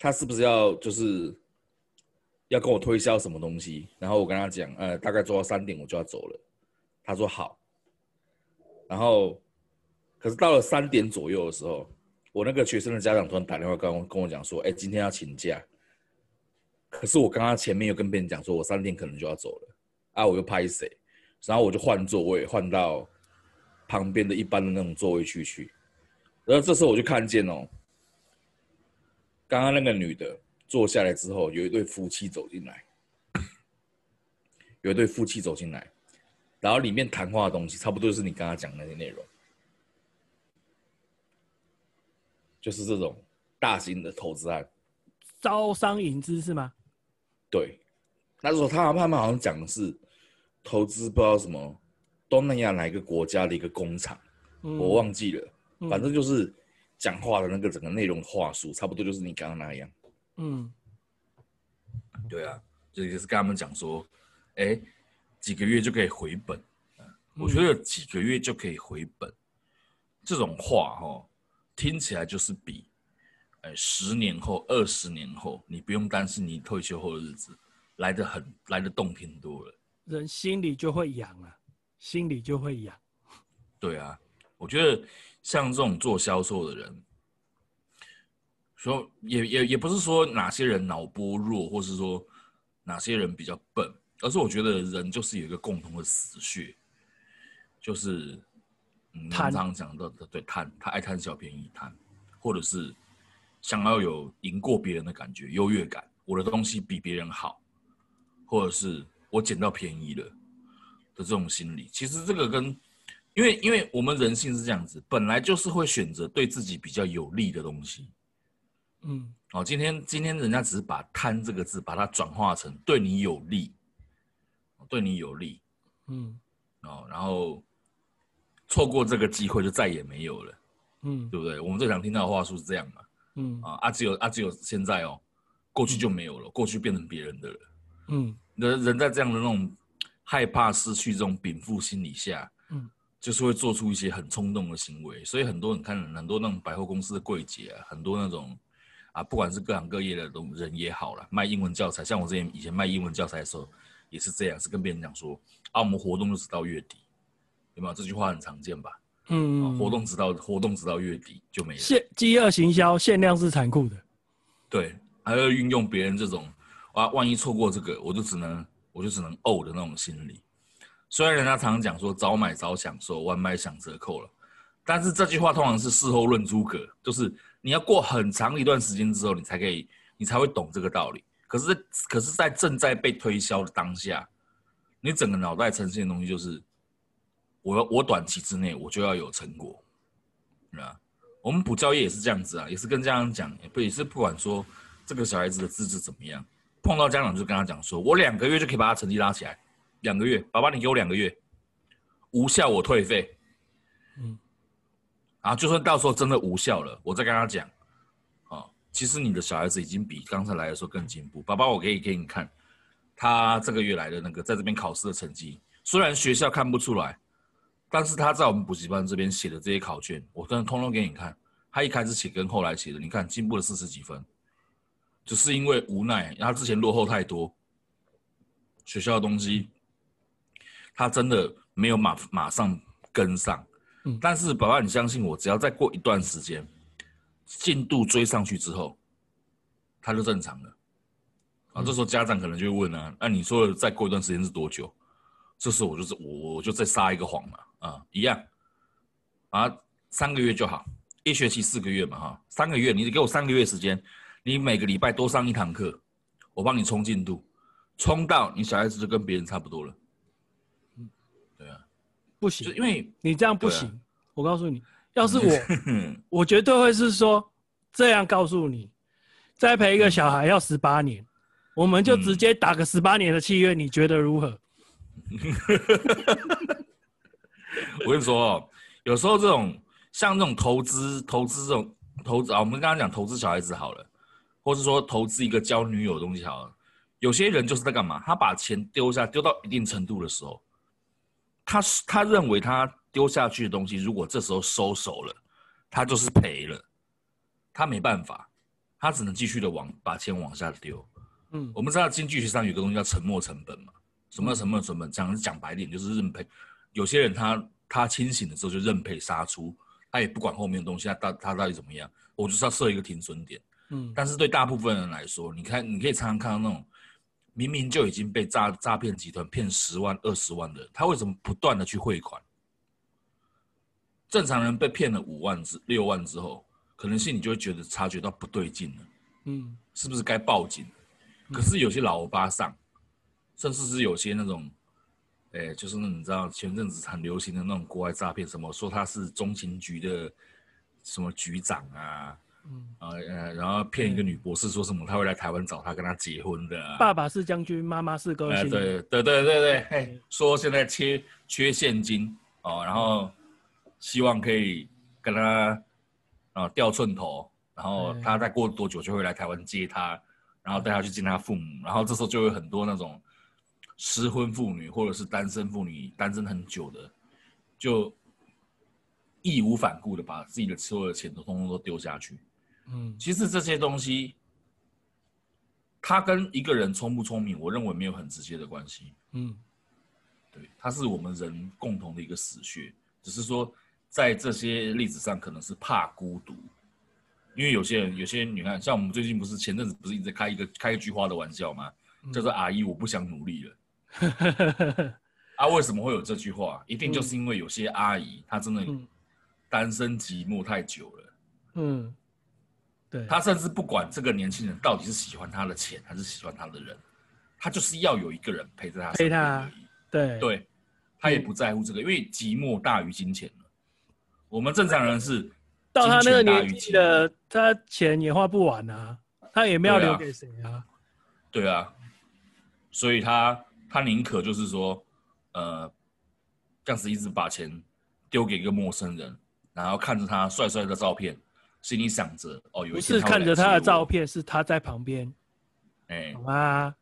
他是不是要就是要跟我推销什么东西？然后我跟他讲，呃，大概做到三点我就要走了。他说好。然后，可是到了三点左右的时候，我那个学生的家长突然打电话跟我跟我讲说：“哎，今天要请假。”可是我刚刚前面又跟别人讲说，我三点可能就要走了，啊，我又拍谁，然后我就换座位，换到旁边的一般的那种座位区去，然后这时候我就看见哦，刚刚那个女的坐下来之后，有一对夫妻走进来，有一对夫妻走进来，然后里面谈话的东西差不多就是你刚刚讲的那些内容，就是这种大型的投资案，招商引资是吗？对，那时候他他们好像讲的是投资，不知道什么东南亚哪一个国家的一个工厂，嗯、我忘记了，嗯、反正就是讲话的那个整个内容话术，差不多就是你刚刚那样。嗯，对啊，就也是跟他们讲说，哎，几个月就可以回本，嗯、我觉得几个月就可以回本，这种话哈、哦，听起来就是比。哎，十年后、二十年后，你不用担心你退休后的日子来得很来得动听多了，人心里就会痒啊，心里就会痒。对啊，我觉得像这种做销售的人，说也也也不是说哪些人脑波弱，或是说哪些人比较笨，而是我觉得人就是有一个共同的死穴，就是嗯，常常讲到的，对，贪，他爱贪小便宜，贪，或者是。想要有赢过别人的感觉、优越感，我的东西比别人好，或者是我捡到便宜了的这种心理，其实这个跟，因为因为我们人性是这样子，本来就是会选择对自己比较有利的东西。嗯，哦，今天今天人家只是把“贪”这个字把它转化成对你有利，对你有利，嗯，哦，然后错过这个机会就再也没有了，嗯，对不对？我们最常听到的话术是这样嘛。嗯啊，啊只有啊只有现在哦，过去就没有了，过去变成别人的了。嗯，人人在这样的那种害怕失去这种禀赋心理下，嗯，就是会做出一些很冲动的行为。所以很多人看很多那种百货公司的柜姐啊，很多那种啊，不管是各行各业的都人也好了，卖英文教材，像我之前以前卖英文教材的时候也是这样，是跟别人讲说啊，我们活动就是到月底，有没有？这句话很常见吧？嗯，活动直到活动直到月底就没了。限饥饿行销，限量是残酷的。对，还要运用别人这种，啊，万一错过这个，我就只能我就只能呕的那种心理。虽然人家常常讲说早买早享受，晚买享折扣了，但是这句话通常是事后论诸葛，就是你要过很长一段时间之后，你才可以，你才会懂这个道理。可是，可是在正在被推销的当下，你整个脑袋呈现的东西就是。我我短期之内我就要有成果，啊，我们补教业也是这样子啊，也是跟家长讲，也不也是不管说这个小孩子的资质怎么样，碰到家长就跟他讲说，我两个月就可以把他成绩拉起来，两个月，爸爸你给我两个月，无效我退费，嗯，啊，就算到时候真的无效了，我再跟他讲，啊，其实你的小孩子已经比刚才来的时候更进步，爸爸我可以给你看，他这个月来的那个在这边考试的成绩，虽然学校看不出来。但是他在我们补习班这边写的这些考卷，我真的通通给你看。他一开始写跟后来写的，你看进步了四十几分。只是因为无奈，他之前落后太多，学校的东西，他真的没有马马上跟上。嗯，但是宝宝，你相信我，只要再过一段时间，进度追上去之后，他就正常了。啊，这时候家长可能就会问啊，那、啊、你说的再过一段时间是多久？这时候我就是我我就再撒一个谎嘛，啊，一样，啊，三个月就好，一学期四个月嘛，哈，三个月，你给我三个月时间。你每个礼拜多上一堂课，我帮你冲进度，冲到你小孩子就跟别人差不多了。嗯，对啊，不行，因为你这样不行。啊、我告诉你，要是我，[laughs] 我绝对会是说这样告诉你，栽培一个小孩要十八年，嗯，我们就直接打个十八年的契约，你觉得如何？[laughs] 我跟你说，有时候这种像这种投资、投资这种投资啊，我们刚刚讲投资小孩子好了。或是说投资一个交女友的东西好了，有些人就是在干嘛？他把钱丢下，丢到一定程度的时候，他他认为他丢下去的东西，如果这时候收手了，他就是赔了，他没办法，他只能继续的往把钱往下丢。嗯，我们知道经济学上有个东西叫沉没成本嘛？什么什么什么？讲讲白点就是认赔。有些人他他清醒的时候就认赔杀出，他也不管后面的东西，他到他到底怎么样，我就是要设一个停损点。嗯，但是对大部分人来说，你看，你可以常常看到那种明明就已经被诈诈骗集团骗十万、二十万的人，他为什么不断的去汇款？正常人被骗了五万之六万之后，可能性你就会觉得察觉到不对劲了，嗯，是不是该报警？可是有些老欧巴桑，甚至是有些那种，哎，就是那你知道前阵子很流行的那种国外诈骗，什么说他是中情局的什么局长啊？嗯啊呃，然后骗一个女博士说什么他会来台湾找他跟他结婚的，啊，爸爸是将军，妈妈是歌星，呃，对对对对对，嘿，说现在缺缺现金哦，然后希望可以跟他啊掉寸头，然后他再过多久就会来台湾接他，然后带他去见他父母，然后这时候就有很多那种失婚妇女或者是单身妇女，单身很久的，就义无反顾的把自己的所有的钱都通通都丢下去。嗯，其实这些东西，他跟一个人聪不聪明，我认为没有很直接的关系。嗯，对，他是我们人共同的一个死穴，只是说在这些例子上，可能是怕孤独，因为有些人，有些人，你看，像我们最近不是前阵子不是一直在开一个开一句话的玩笑吗？叫做“阿姨，我不想努力了。” [laughs] 啊，为什么会有这句话？一定就是因为有些阿姨她真的单身寂寞太久了。嗯。对。她甚至不管这个年轻人到底是喜欢她的钱还是喜欢她的人，她就是要有一个人陪着他陪他。对对，他也不在乎这个，因为寂寞大于金钱了。我们正常人是到他那个年纪的，他钱也花不完啊，他也没有留给谁啊。对啊，所以他他宁可就是说，呃，这样子一直把钱丢给一个陌生人，然后看着他帅帅的照片。心里想着哦，有一次看着他的照片，是他在旁边，哎，好吗？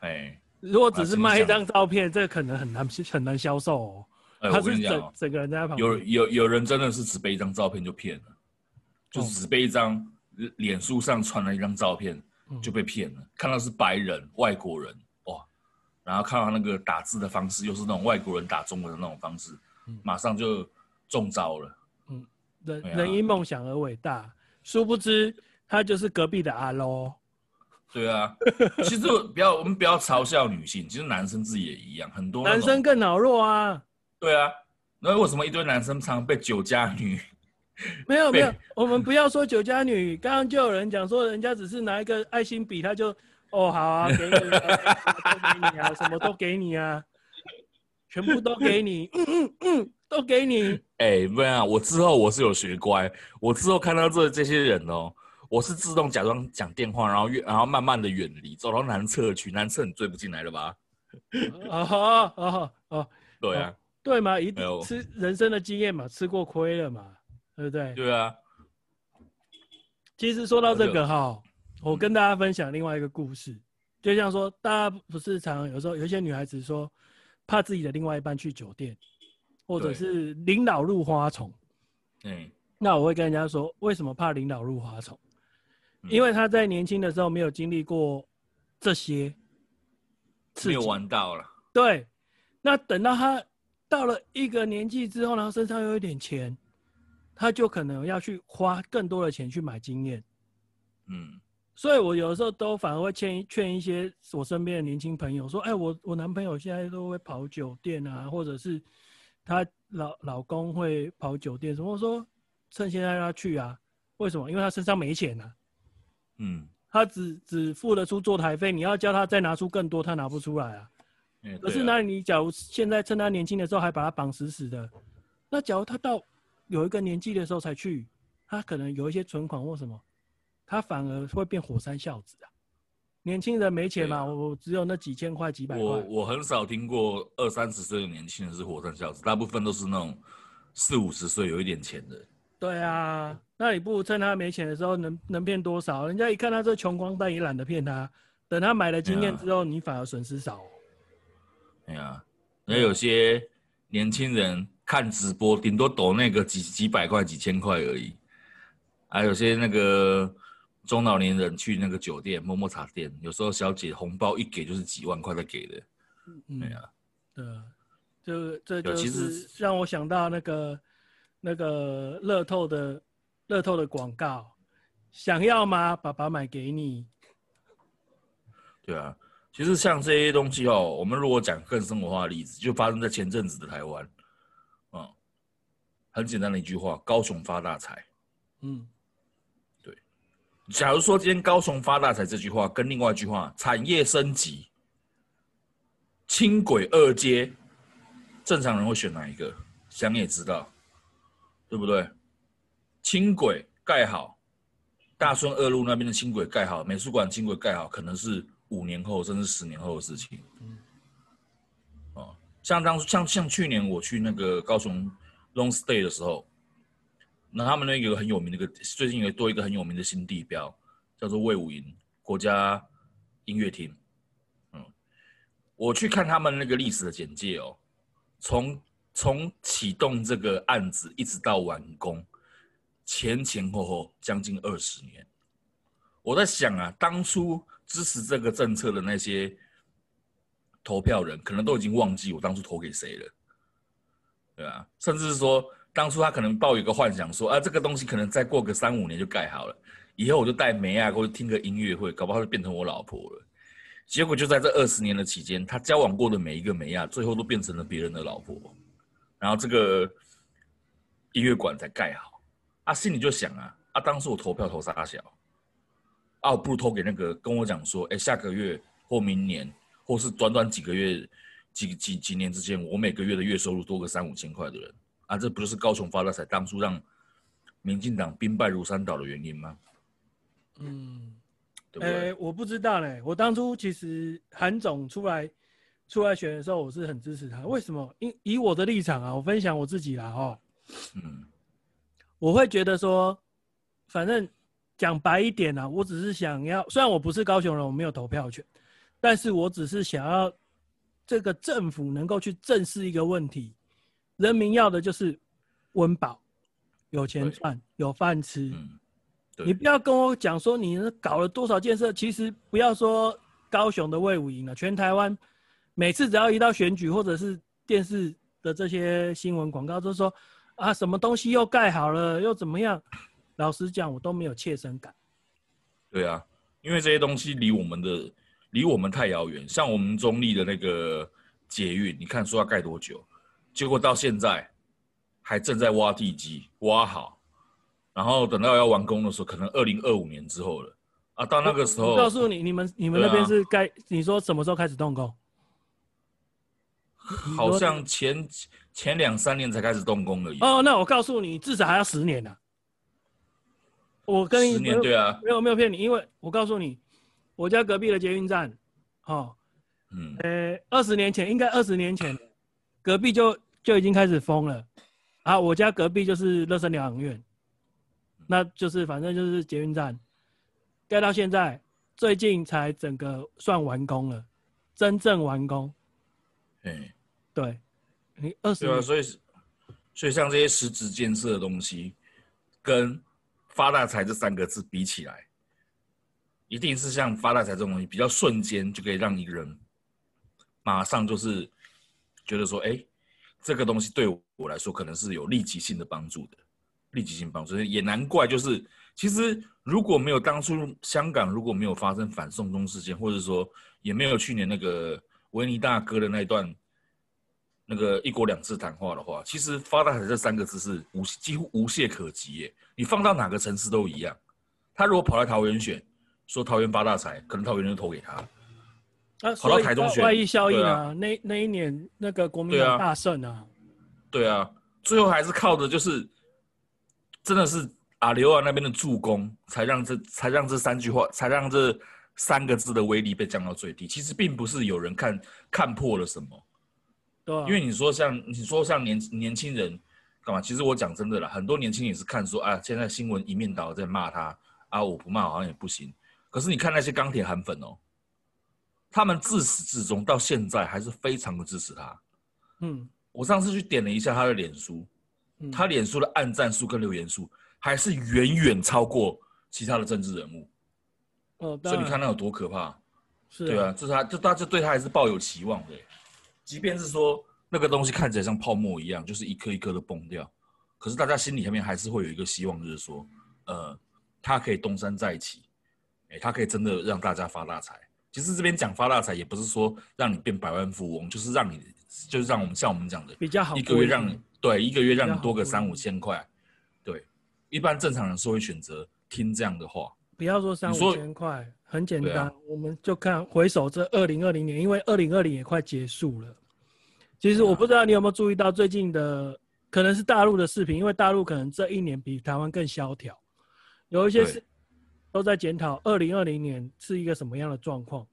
哎，如果只是卖一张照片，这可能很难很难销售哦。他是整整个人在旁边，有有有人真的是只背一张照片就骗了，就只背一张脸书上传了一张照片就被骗了。看到是白人外国人哇，然后看到那个打字的方式又是那种外国人打中文的那种方式，马上就中招了。嗯人人因梦想而伟大，殊不知他就是隔壁的阿罗。对啊，其实不要我们不要嘲笑女性，其实男生自己也一样，很多男生更脑弱啊。对啊，那为什么一堆男生常被酒家女？没有 [laughs] 没有，我们不要说酒家女。刚刚就有人讲说，人家只是拿一个爱心笔，他就哦好啊，给你啊，都给你啊，什么都给你啊，全部都给你，嗯嗯嗯。都给你，哎、欸，不然啊，我之后我是有学乖，我之后看到这这些人哦，我是自动假装讲电话，然后远，然后慢慢的远离，走到男厕去，男厕你追不进来了吧？啊哈啊哈对啊，对嘛，一定吃人生的经验嘛，吃过亏了嘛，对不对？对啊。其实说到这个哈，我跟大家分享另外一个故事，就像说，大家不是常有时候有一些女孩子说，怕自己的另外一半去酒店。或者是领导入花丛，嗯，那我会跟人家说，为什么怕领导入花丛？因为他在年轻的时候没有经历过这些，没有玩到了。对，那等到他到了一个年纪之后，然后身上又有一点钱，他就可能要去花更多的钱去买经验。嗯，所以我有的时候都反而会劝劝一些我身边的年轻朋友说：“哎，我我男朋友现在都会跑酒店啊，或者是他老老公会跑酒店什么，我说趁现在让他去啊？为什么？因为他身上没钱啊。”嗯，他只只付得出坐台费，你要叫他再拿出更多，他拿不出来啊。欸、可是那你假如现在趁他年轻的时候还把他绑死死的，那假如他到有一个年纪的时候才去，他可能有一些存款或什么，他反而会变火山孝子啊。年轻人没钱嘛，我只有那几千块几百块。我我很少听过二三十岁的年轻人是火山孝子，大部分都是那种四五十岁有一点钱的。对啊。那你不如趁他没钱的时候能，能能骗多少？人家一看他这穷光蛋，也懒得骗他。等他买了经验之后，你反而损失少。对啊，那有些年轻人看直播，顶多抖那个几几百块、几千块而已。还有些那个中老年人去那个酒店、摸摸茶店，有时候小姐红包一给就是几万块在给的。嗯，对啊，对，这这就是让我想到那个那个乐透的。乐透的广告，想要吗？爸爸买给你。对啊，其实像这些东西哦，我们如果讲更生活化的例子，就发生在前阵子的台湾。嗯，很简单的一句话：高雄发大财。嗯，对。假如说今天高雄发大财这句话跟另外一句话产业升级、轻轨二阶，正常人会选哪一个？想也知道，对不对？轻轨盖好，大顺二路那边的轻轨盖好，美术馆轻轨盖好，可能是五年后甚至十年后的事情。嗯，哦，像当像像去年我去那个高雄 long stay 的时候，那他们那有个很有名的一个，最近有多一个很有名的新地标，叫做魏武营国家音乐厅。嗯，我去看他们那个历史的简介哦，从从启动这个案子一直到完工。前前后后将近二十年，我在想啊，当初支持这个政策的那些投票人，可能都已经忘记我当初投给谁了，对吧？甚至是说，当初他可能抱有一个幻想，说啊，这个东西可能再过个三五年就盖好了，以后我就带梅亚过去听个音乐会，搞不好就变成我老婆了。结果就在这二十年的期间，他交往过的每一个梅亚，最后都变成了别人的老婆，然后这个音乐馆才盖好。啊、心里就想啊，啊，当时我投票投啥小，啊，我不如投给那个跟我讲说，哎、下个月或明年，或是短短几个月、几几几年之间，我每个月的月收入多个三五千块的人，啊，这不就是高雄发大财当初让民进党兵败如山倒的原因吗？嗯，对不对？欸、我不知道嘞，我当初其实韩总出来出来选的时候，我是很支持他。为什么？因以我的立场啊，我分享我自己啦，哦，嗯。我会觉得说，反正讲白一点啊，我只是想要，虽然我不是高雄人，我没有投票权，但是我只是想要这个政府能够去正视一个问题，人民要的就是温饱，有钱赚，有饭吃。你不要跟我讲说你搞了多少建设，其实不要说高雄的魏武营了，全台湾每次只要一到选举或者是电视的这些新闻广告，都说。啊，什么东西又盖好了，又怎么样？[laughs] 老实讲，我都没有切身感。对啊，因为这些东西离我们的离我们太遥远。像我们中立的那个捷运，你看说要盖多久，结果到现在还正在挖地基，挖好，然后等到要完工的时候，可能二零二五年之后了。啊，到那个时候，告诉你，你们你们那边是该，啊、你说什么时候开始动工？好像前前两三年才开始动工而已。哦，那我告诉你，至少还要十年呢。我跟你十年对啊，没有没有骗你，因为我告诉你，我家隔壁的捷运站，哦，嗯，呃，二十年前应该二十年前，隔壁就就已经开始封了。啊，我家隔壁就是乐生疗养院，那就是反正就是捷运站，盖到现在，最近才整个算完工了，真正完工。哎。对，你二十对啊，所以所以像这些实质建设的东西，跟发大财这三个字比起来，一定是像发大财这种东西，比较瞬间就可以让一个人马上就是觉得说，哎，这个东西对我来说可能是有立即性的帮助的，立即性帮助。也难怪，就是其实如果没有当初香港如果没有发生反送中事件，或者说也没有去年那个维尼大哥的那一段那个一国两制谈话的话，其实发大财这三个字是无几乎无懈可击耶。你放到哪个城市都一样，他如果跑来桃园选。说桃园发大财，可能桃园人就投给他。啊，跑到台中选，外溢效应啊，啊那那一年那个国民党大胜啊，对啊，最后还是靠的就是，真的是阿刘啊那边的助攻，才让这才让这三句话，才让这三个字的威力被降到最低。其实并不是有人看看破了什么，对、啊，因为你说像你说像年年轻人干嘛？其实我讲真的啦，很多年轻人也是看说啊，现在新闻一面倒在骂他啊，我不骂好像也不行。可是你看那些钢铁韩粉哦，他们自始至终到现在还是非常的支持他。嗯，我上次去点了一下他的脸书，嗯、他脸书的按赞数跟留言数还是远远超过其他的政治人物。哦，所以你看那有多可怕？是，对啊，就是他就大家对他还是抱有期望的。即便是说那个东西看起来像泡沫一样，就是一颗一颗的崩掉，可是大家心里面还是会有一个希望，就是说，呃，他可以东山再起。哎，他可以真的让大家发大财。其实这边讲发大财，也不是说让你变百万富翁，就是让你，就是让我们像我们讲的，比较好，一个月让你对一个月让你多个三五千块。对，一般正常人是会选择听这样的话。不要说三五千块，很简单，啊，我们就看回首这二零二零年，因为二零二零也快结束了。其实我不知道你有没有注意到最近的，可能是大陆的视频，因为大陆可能这一年比台湾更萧条，有一些是。都在检讨二零二零年是一个什么样的状况，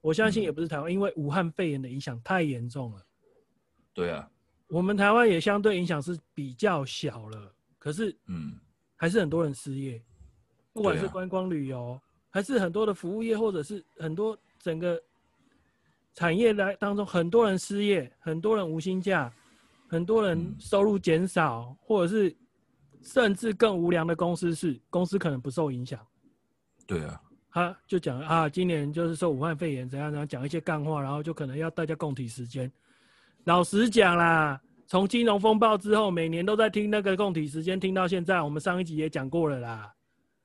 我相信也不是台湾，因为武汉肺炎的影响太严重了。对啊，我们台湾也相对影响是比较小了，可是嗯，还是很多人失业，不管是观光旅游，还是很多的服务业，或者是很多整个产业来当中，很多人失业，很多人无薪假，很多人收入减少，或者是甚至更无良的公司是公司可能不受影响。对啊，他就讲啊，今年就是说武汉肺炎怎样怎样，讲一些干话，然后就可能要大家共体时间。老实讲啦，从金融风暴之后，每年都在听那个共体时间，听到现在，我们上一集也讲过了啦。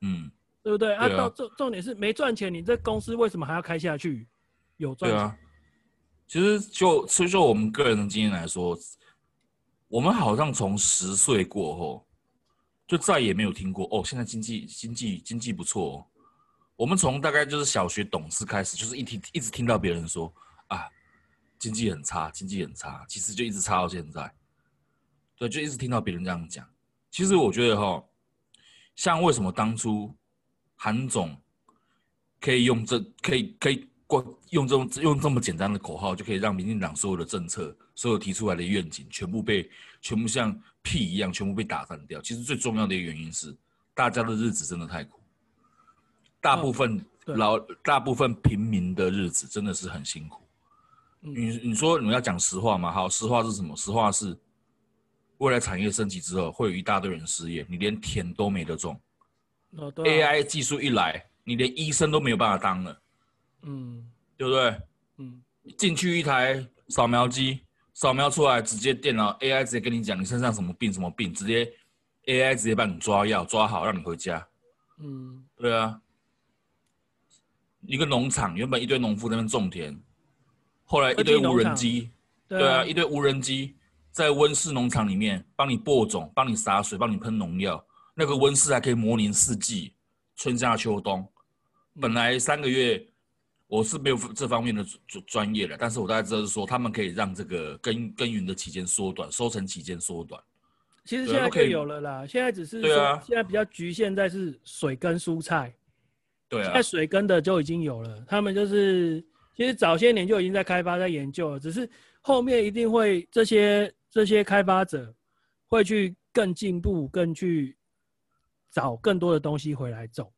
嗯，对不对？啊，到重重点是没赚钱，你这公司为什么还要开下去？有赚钱。对啊。其实就所以说，我们个人的经验来说，我们好像从十岁过后，就再也没有听过哦，现在经济经济经济不错哦。我们从大概就是小学懂事开始，就是一听一直听到别人说啊，经济很差，经济很差，其实就一直差到现在。对，就一直听到别人这样讲。其实我觉得哈，像为什么当初韩总可以用这可以可以过用这种用这么简单的口号，就可以让民进党所有的政策、所有提出来的愿景，全部被全部像屁一样，全部被打翻掉。其实最重要的一个原因是，大家的日子真的太苦。大部分老、哦、大部分平民的日子真的是很辛苦。嗯、你你说你们要讲实话嘛？好，实话是什么？实话是，未来产业升级之后，会有一大堆人失业，你连田都没得种。哦对啊、AI 技术一来，你连医生都没有办法当了。嗯，对不对？嗯，进去一台扫描机，扫描出来，直接电脑 AI 直接跟你讲你身上什么病什么病，直接 AI 直接帮你抓药抓好，让你回家。嗯，对啊。一个农场原本一堆农夫在那边种田，后来一堆无人机，对啊，一堆无人机在温室农场里面帮你播种、帮你洒水、帮你喷农药。那个温室还可以模拟四季，春夏秋冬。本来三个月，我是没有这方面的专专业的，但是我大概知道是说，他们可以让这个耕耕耘的期间缩短，收成期间缩短。其实现在可以有了啦，现在只是对啊，现在比较局限在是水跟蔬菜。对啊，在水根的就已经有了，他们就是其实早些年就已经在开发、在研究了，只是后面一定会这些这些开发者会去更进步、更去找更多的东西回来种。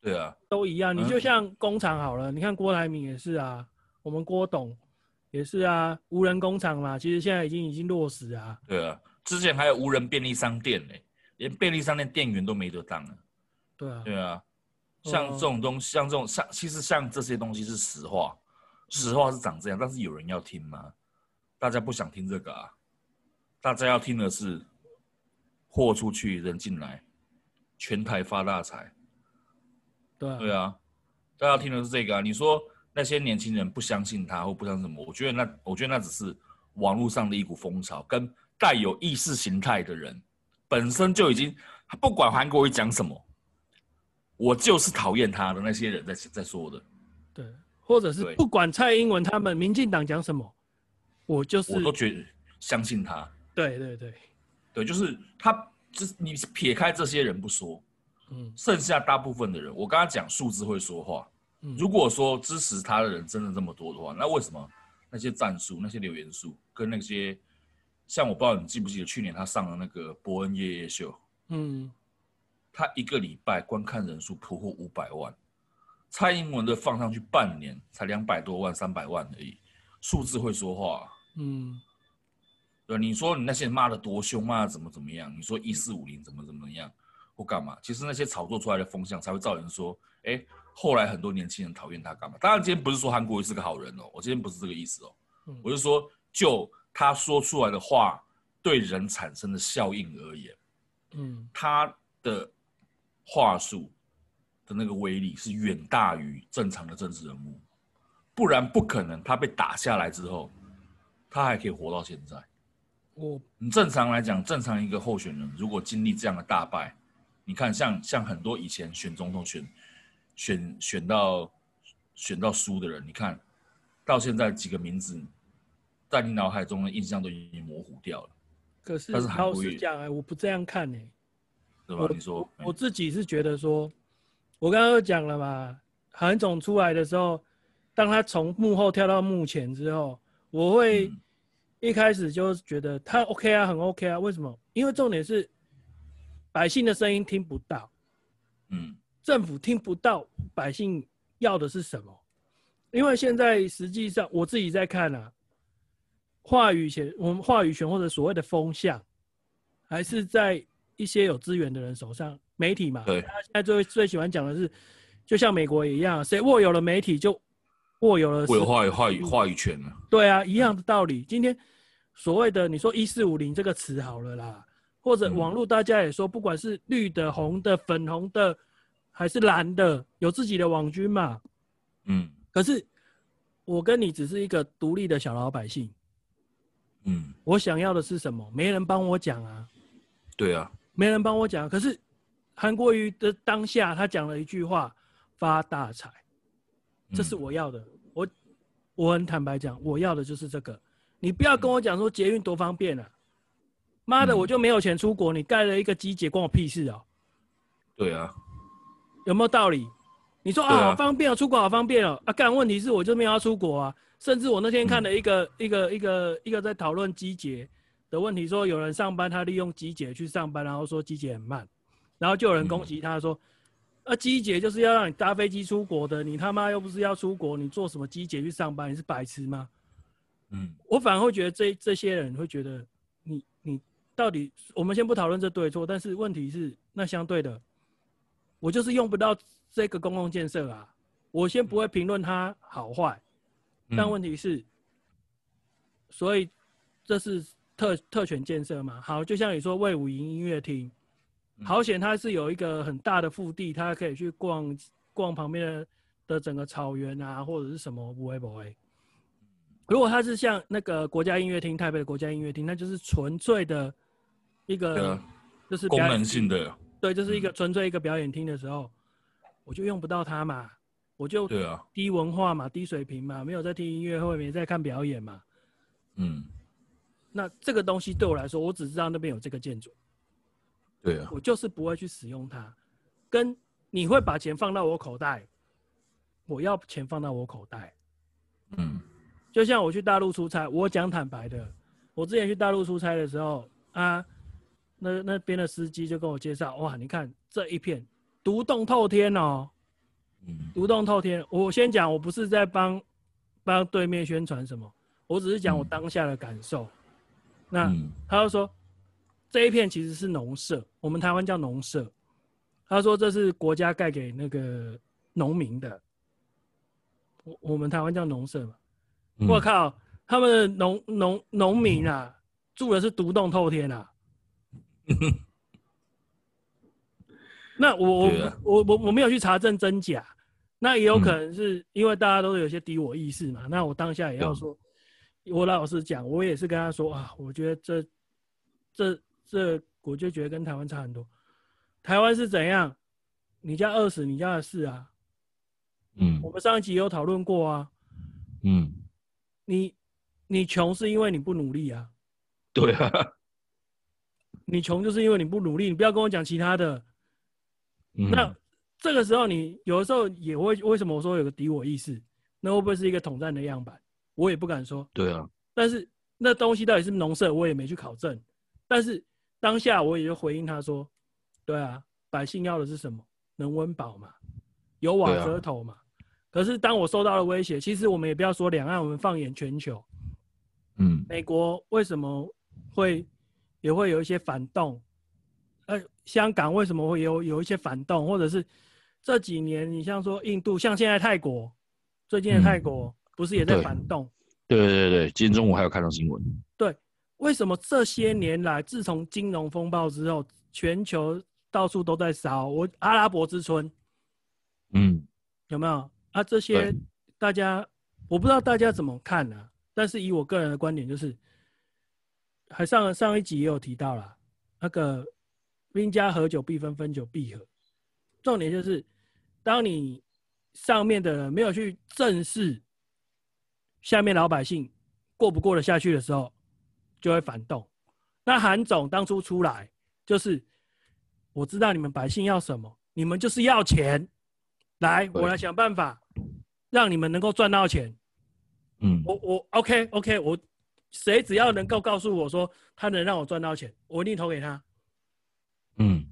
对啊，都一样。你就像工厂好了，嗯、你看郭台铭也是啊，我们郭董也是啊，无人工厂嘛，其实现在已经已经落实啊。对啊，之前还有无人便利商店呢，连便利商店店员都没得当了。对啊，对啊。像这种东西，像这种像，其实像这些东西是实话，实话是长这样，但是有人要听吗？大家不想听这个啊，大家要听的是货出去，人进来，全台发大财。对对啊，大家要听的是这个啊。你说那些年轻人不相信他或不相信什么？我觉得那，我觉得那只是网络上的一股风潮，跟带有意识形态的人本身就已经，不管韩国瑜讲什么。我就是讨厌他的那些人在在说的，对，或者是不管蔡英文他们民进党讲什么，我就是我都觉得相信他。对对对，对，就是他，就是你撇开这些人不说，嗯，剩下大部分的人，我刚刚讲数字会说话。嗯，如果说支持他的人真的这么多的话，那为什么那些战术、那些留言数跟那些像我不知道你记不记得去年他上了那个伯恩夜夜秀，嗯。他一个礼拜观看人数突破五百万，蔡英文的放上去半年才两百多万、三百万而已，数字会说话。嗯，对，你说你那些人骂的多凶，骂得怎么怎么样？你说一四五零怎么怎么样或干嘛？其实那些炒作出来的风向才会造成说，哎，后来很多年轻人讨厌他干嘛？当然，今天不是说韩国瑜是个好人哦，我今天不是这个意思哦，嗯、我是说就他说出来的话对人产生的效应而言，嗯，他的。话术的那个威力是远大于正常的政治人物，不然不可能。他被打下来之后，他还可以活到现在。我，你正常来讲，正常一个候选人如果经历这样的大败，你看像像很多以前选总统选选选到选到输的人，你看到现在几个名字在你脑海中的印象都已经模糊掉了。可是老实讲，哎，我不这样看呢、欸。我你说，我自己是觉得说，我刚刚都讲了嘛，韩总出来的时候，当他从幕后跳到幕前之后，我会一开始就觉得他 OK 啊，很 OK 啊。为什么？因为重点是百姓的声音听不到，嗯，政府听不到百姓要的是什么。因为现在实际上我自己在看啊，话语权，我们话语权或者所谓的风向，还是在。一些有资源的人手上，媒体嘛，对，他现在最最喜欢讲的是，就像美国一样，谁握有了媒体，就握有了，有话语话语话语权了。对啊，一样的道理。今天所谓的你说“一四五零”这个词好了啦，或者网络大家也说，不管是绿的、红的、粉红的，还是蓝的，有自己的网军嘛。嗯。可是我跟你只是一个独立的小老百姓。嗯。我想要的是什么？没人帮我讲啊。对啊。没人帮我讲，可是韩国瑜的当下，他讲了一句话：“发大财。”这是我要的。嗯、我我很坦白讲，我要的就是这个。你不要跟我讲说捷运多方便啊！妈的，我就没有钱出国，你盖了一个机捷，关我屁事啊！对啊，有没有道理？你说啊，啊，好方便啊，出国好方便哦啊！干，问题是我就没有要出国啊。甚至我那天看了一个、嗯、一个一个一个在讨论机捷。的问题说，有人上班，他利用机姐去上班，然后说机姐很慢，然后就有人攻击他说，啊，机姐就是要让你搭飞机出国的，你他妈又不是要出国，你坐什么机姐去上班？你是白痴吗？嗯，我反而会觉得这这些人会觉得你，你你到底，我们先不讨论这对错，但是问题是，那相对的，我就是用不到这个公共建设啊，我先不会评论它好坏，但问题是，所以这是。特特权建设嘛，好，就像你说魏武营音乐厅，好险它是有一个很大的腹地，它可以去逛逛旁边的的整个草原啊，或者是什么不会不会。如果它是像那个国家音乐厅，台北的国家音乐厅，那就是纯粹的一个，就是功能性的，对，就是一个纯粹一个表演厅的时候，我就用不到它嘛，我就对啊，低文化嘛，低水平嘛，没有在听音乐会，没在看表演嘛，嗯。那这个东西对我来说，我只知道那边有这个建筑，对啊，我就是不会去使用它。跟你会把钱放到我口袋，我要钱放到我口袋，嗯，就像我去大陆出差，我讲坦白的，我之前去大陆出差的时候啊，那那边的司机就跟我介绍，哇，你看这一片独栋透天哦，嗯，独栋透天。我先讲，我不是在帮帮对面宣传什么，我只是讲我当下的感受。嗯那他就说，这一片其实是农舍，我们台湾叫农舍，他说这是国家盖给那个农民的，我我们台湾叫农舍嘛。我、嗯、靠，他们的农农农民啊，住的是独栋透天啊。[laughs] 那我我我我我没有去查证真假，那也有可能是因为大家都有些敌我意识嘛。那我当下也要说，我老实讲，我也是跟他说啊，我觉得这这这，我就觉得跟台湾差很多。台湾是怎样？你家饿死你家的事啊。嗯，我们上一集有讨论过啊。嗯，你你穷是因为你不努力啊。[laughs] 对啊。你穷就是因为你不努力，你不要跟我讲其他的。嗯、那这个时候，你有的时候也会为什么我说有个敌我意识？那会不会是一个统战的样板？我也不敢说。对啊。但是那东西到底是农舍，我也没去考证。但是当下我也就回应他说：“对啊，百姓要的是什么？能温饱嘛，有瓦遮头嘛。啊”可是当我受到了威胁，其实我们也不要说两岸，我们放眼全球，嗯，美国为什么会也会有一些反动？呃，香港为什么会有有一些反动，或者是这几年你像说印度，像现在泰国，最近的泰国不是也在反动？嗯、对对对对，今天中午还有看到新闻。对，为什么这些年来，自从金融风暴之后，全球到处都在烧？我阿拉伯之春，嗯，有没有啊？这些大家我不知道大家怎么看呢、啊？但是以我个人的观点，就是还上上一集也有提到了那个。兵家合久必分，分久必合。重点就是，当你上面的人没有去正视下面老百姓过不过得下去的时候，就会反动。那韩总当初出来，就是我知道你们百姓要什么，你们就是要钱，来，我来想办法让你们能够赚到钱。嗯，我我 OK OK，我谁只要能够告诉我说他能让我赚到钱，我一定投给他。嗯，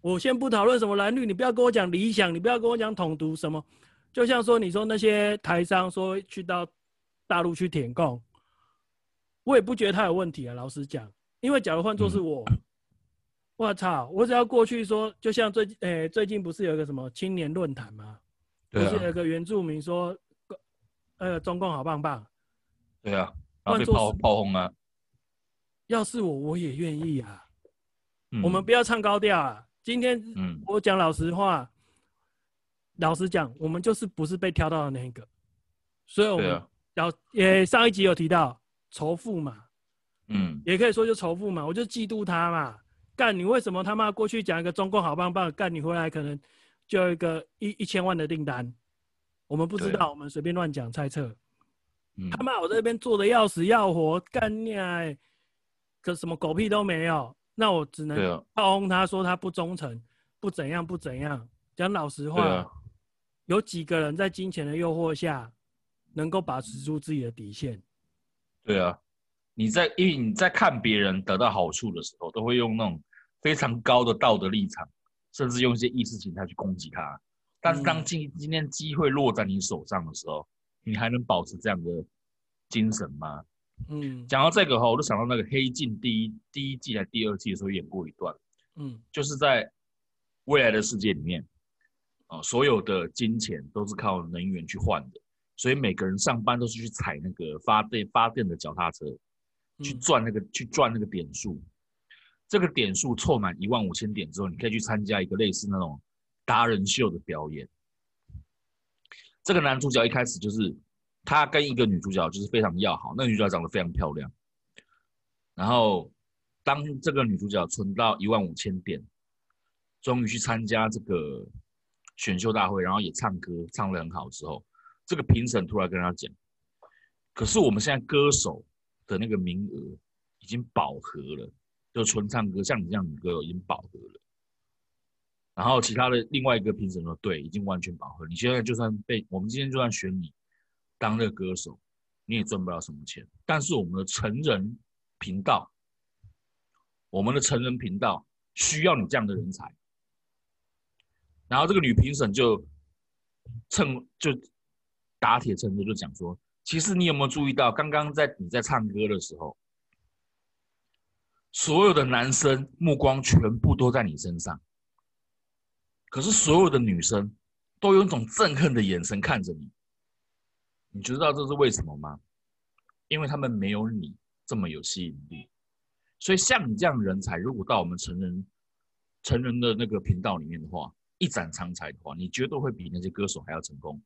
我先不讨论什么蓝绿，你不要跟我讲理想，你不要跟我讲统独什么。就像说，你说那些台商说去到大陆去舔供，我也不觉得他有问题啊。老实讲，因为假如换作是我，我、嗯、操，我只要过去说，就像最近，诶、欸，最近不是有一个什么青年论坛吗？不是有个原住民说，呃，中共好棒棒。对啊，换作炮炮轰啊。要是我，我也愿意啊。我们不要唱高调啊！今天我讲老实话，老实讲，我们就是不是被挑到的那一个，所以我们要也上一集有提到仇富嘛，嗯，也可以说就仇富嘛，我就嫉妒他嘛。干你为什么他妈过去讲一个中共好棒棒，干你回来可能就有一个一一千万的订单，我们不知道，我们随便乱讲猜测。他妈我这边做的要死要活，干你哎，可什么狗屁都没有。那我只能炮轰他说他不忠诚，不怎样不怎样。讲老实话，啊，有几个人在金钱的诱惑下能够把持住自己的底线？对啊，你在因为你在看别人得到好处的时候，都会用那种非常高的道德立场，甚至用一些意识形态去攻击他。但是当今今天机会落在你手上的时候，你还能保持这样的精神吗？嗯，讲到这个哈，我就想到那个《黑镜》第一第一季还第二季的时候演过一段，嗯，就是在未来的世界里面，啊，所有的金钱都是靠能源去换的，所以每个人上班都是去踩那个发电发电的脚踏车，去赚那个去赚那个点数，这个点数凑满一万五千点之后，你可以去参加一个类似那种达人秀的表演。这个男主角一开始就是。他跟一个女主角就是非常要好，那个女主角长得非常漂亮。然后，当这个女主角存到一万五千点，终于去参加这个选秀大会，然后也唱歌唱得很好之后，这个评审突然跟他讲：“可是我们现在歌手的那个名额已经饱和了，就纯唱歌，像你这样女歌手已经饱和了。”然后其他的另外一个评审说：“对，已经完全饱和。你现在就算被我们今天就算选你。”当那个歌手，你也赚不了什么钱。但是我们的成人频道，我们的成人频道需要你这样的人才。然后这个女评审就趁就打铁趁热就讲说，其实你有没有注意到，刚刚在你在唱歌的时候，所有的男生目光全部都在你身上。可是所有的女生都用一种憎恨的眼神看着你。你知道这是为什么吗？因为他们没有你这么有吸引力。所以像你这样的人才，如果到我们成人成人的那个频道里面的话，一展长才的话，你绝对会比那些歌手还要成功。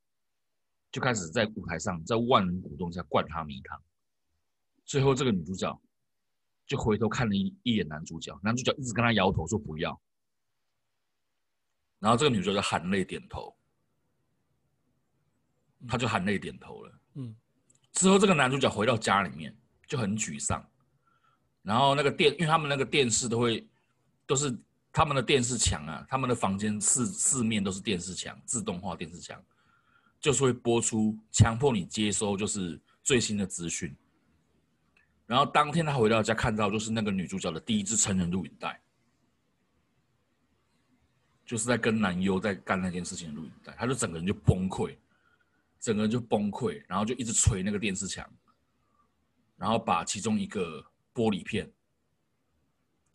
就开始在舞台上，在万人鼓动下灌他迷汤。最后这个女主角就回头看了一一眼男主角，男主角一直跟他摇头说不要。然后这个女主角就含泪点头，他就含泪点头了。嗯，之后这个男主角回到家里面就很沮丧，然后那个电，因为他们那个电视都会都是他们的电视墙啊，他们的房间四四面都是电视墙，自动化电视墙，就是会播出强迫你接收就是最新的资讯。然后当天他回到家看到就是那个女主角的第一支成人录影带。就是在跟男优在干那件事情的录影带，他就整个人就崩溃，整个人就崩溃，然后就一直捶那个电视墙，然后把其中一个玻璃片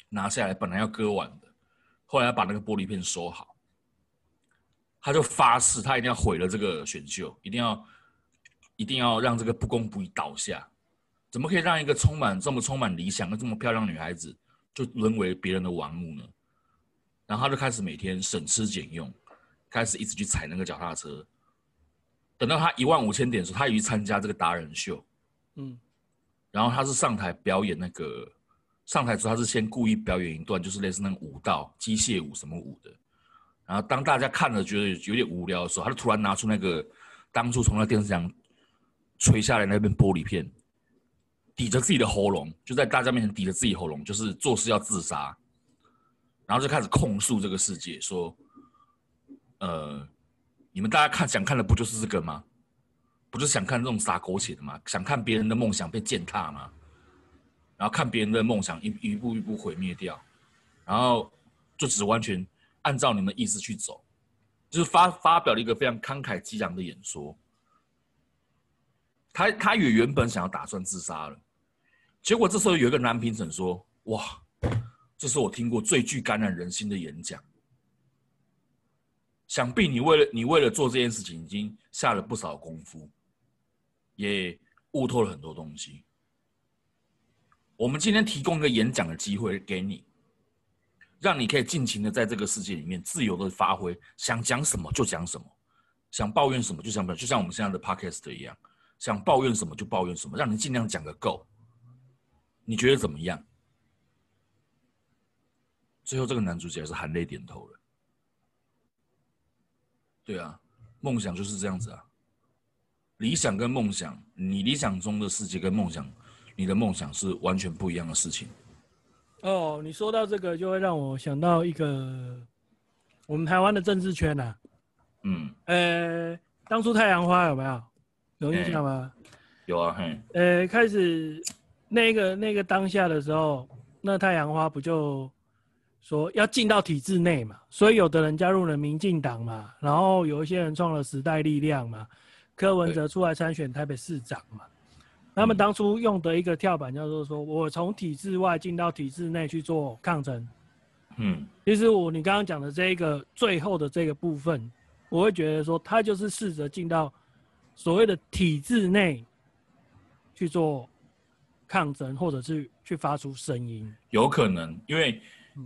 拿下来，本来要割完的，后来要把那个玻璃片收好，他就发誓他一定要毁了这个选秀，一定要一定要让这个不公不义倒下，怎么可以让一个充满这么充满理想的这么漂亮女孩子就沦为别人的玩物呢？然后他就开始每天省吃俭用，开始一直去踩那个脚踏车。等到他一万五千点的时候，他也去参加这个达人秀。嗯，然后他是上台表演那个，上台之后他是先故意表演一段，就是类似那种舞蹈、机械舞什么舞的。然后当大家看了觉得有点无聊的时候，他就突然拿出那个当初从那电视上垂下来那片玻璃片，抵着自己的喉咙，就在大家面前抵着自己喉咙，就是做事要自杀。然后就开始控诉这个世界，说：“呃，你们大家看想看的不就是这个吗？不就是想看这种撒狗血的吗？想看别人的梦想被践踏吗？然后看别人的梦想一一步一步毁灭掉，然后就只完全按照你们的意思去走，就是发发表了一个非常慷慨激昂的演说。他他也原本想要打算自杀了，结果这时候有一个男评审说：‘哇！’这是我听过最具感染人心的演讲。想必你为了你为了做这件事情，已经下了不少功夫，也悟透了很多东西。我们今天提供一个演讲的机会给你，让你可以尽情的在这个世界里面自由的发挥，想讲什么就讲什么，想抱怨什么就讲什么，就像我们现在的 podcast 一样，想抱怨什么就抱怨什么，让你尽量讲个够。你觉得怎么样？最后，这个男主角是含泪点头了。对啊，梦想就是这样子啊。理想跟梦想，你理想中的世界跟梦想，你的梦想是完全不一样的事情。哦，你说到这个，就会让我想到一个我们台湾的政治圈呐、啊。嗯。呃，当初太阳花有没有有印象吗？有啊，嘿。呃，开始那个那个当下的时候，那太阳花不就？说要进到体制内嘛，所以有的人加入了民进党嘛，然后有一些人创了时代力量嘛，柯文哲出来参选台北市长嘛。他们当初用的一个跳板叫做说，我从体制外进到体制内去做抗争。嗯，其实我你刚刚讲的这一个最后的这个部分，我会觉得说，他就是试着进到所谓的体制内去做抗争，或者是去发出声音。有可能，因为。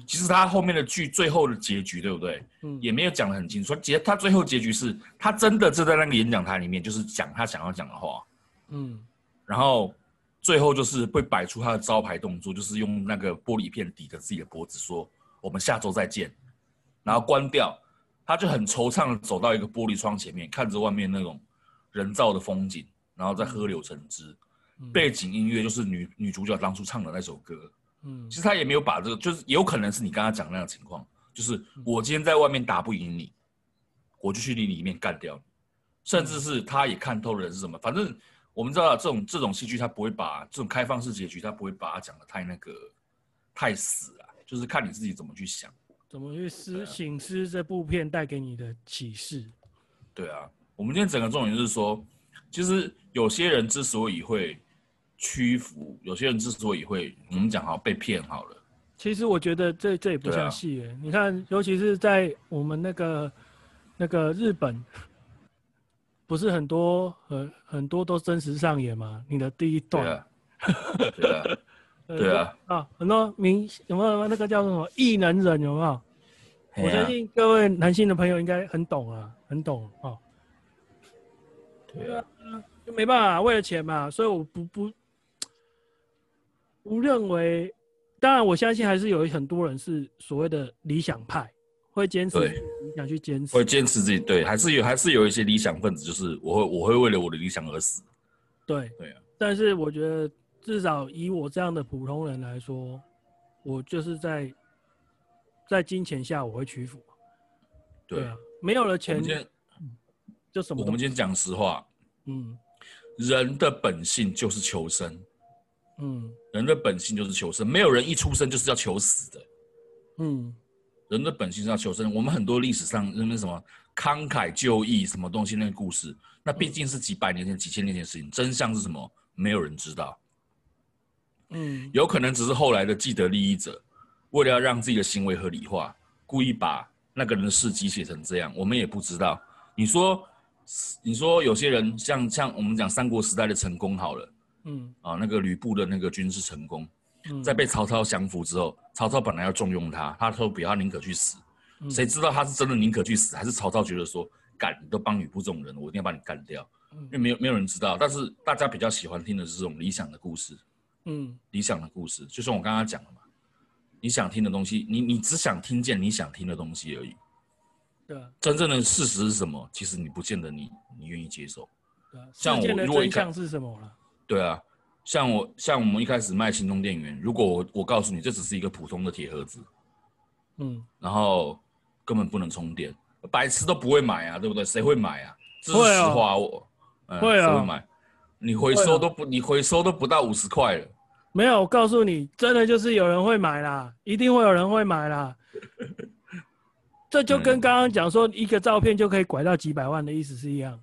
其实他后面的剧最后的结局，对不对？嗯，也没有讲的很清楚。结他最后结局是他真的就在那个演讲台里面，就是讲他想要讲的话。嗯，然后最后就是会摆出他的招牌动作，就是用那个玻璃片抵着自己的脖子，说我们下周再见，然后关掉。他就很惆怅的走到一个玻璃窗前面，看着外面那种人造的风景，然后在河流成汁，背景音乐就是女女主角当初唱的那首歌。嗯，其实他也没有把这个，就是有可能是你刚刚讲的那个情况，就是我今天在外面打不赢你，我就去你里面干掉你，甚至是他也看透了是什么。反正我们知道这种这种戏剧，它不会把这种开放式结局，它不会把它讲的太那个太死啊，就是看你自己怎么去想，怎么去思醒思这部片带给你的启示。对啊，我们今天整个重点就是说，其实有些人之所以会。屈服，有些人之所以会，我们讲好被骗好了，其实我觉得这这也不像戏耶。啊、你看，尤其是在我们那个那个日本，不是很多很很多都真实上演吗？你的第一段，对啊，对啊，[laughs] 啊，很多明有没有那个叫什么异能人有没有？我相信各位男性的朋友应该很懂啊，很懂啊。对啊，就没办法，为了钱嘛，所以我不不不认为。当然，我相信还是有很多人是所谓的理想派，会坚持理想去坚持，会坚持自己。对，还是有还是有一些理想分子，就是我会我会为了我的理想而死。对对啊。但是我觉得，至少以我这样的普通人来说，我就是在。在金钱下，我会屈服。对啊，没有了钱，就什么？我们今天讲实话，嗯，人的本性就是求生，嗯，人的本性就是求生，没有人一出生就是要求死的，嗯，人的本性是要求生。我们很多历史上人们什么慷慨就义什么东西那个故事，那毕竟是几百年前、几千年前的事情，真相是什么？没有人知道，嗯，有可能只是后来的既得利益者。为了要让自己的行为合理化，故意把那个人的事迹写成这样，我们也不知道。你说，你说有些人像像我们讲三国时代的成功好了，嗯，啊，那个吕布的那个军事成功，嗯、在被曹操降服之后，曹操本来要重用他，他说不要，他宁可去死。嗯、谁知道他是真的宁可去死，还是曹操觉得说，干你都帮吕布这种人，我一定要把你干掉。嗯、因为没有没有人知道，但是大家比较喜欢听的是这种理想的故事，嗯，理想的故事，就像我刚刚讲的嘛。你想听的东西，你你只想听见你想听的东西而已。对啊，真正的事实是什么？其实你不见得你你愿意接受。对啊，像我如果一开是什么了？对啊，像我像我们一开始卖行动电源，如果我我告诉你这只是一个普通的铁盒子，嗯，然后根本不能充电，白痴都不会买啊，对不对？谁会买啊？这是实话，我会啊，谁会买？你回收都不，你回收都不到五十块了。没有，我告诉你，真的就是有人会买啦，一定会有人会买啦。[laughs] 这就跟刚刚讲说一个照片就可以拐到几百万的意思是一样。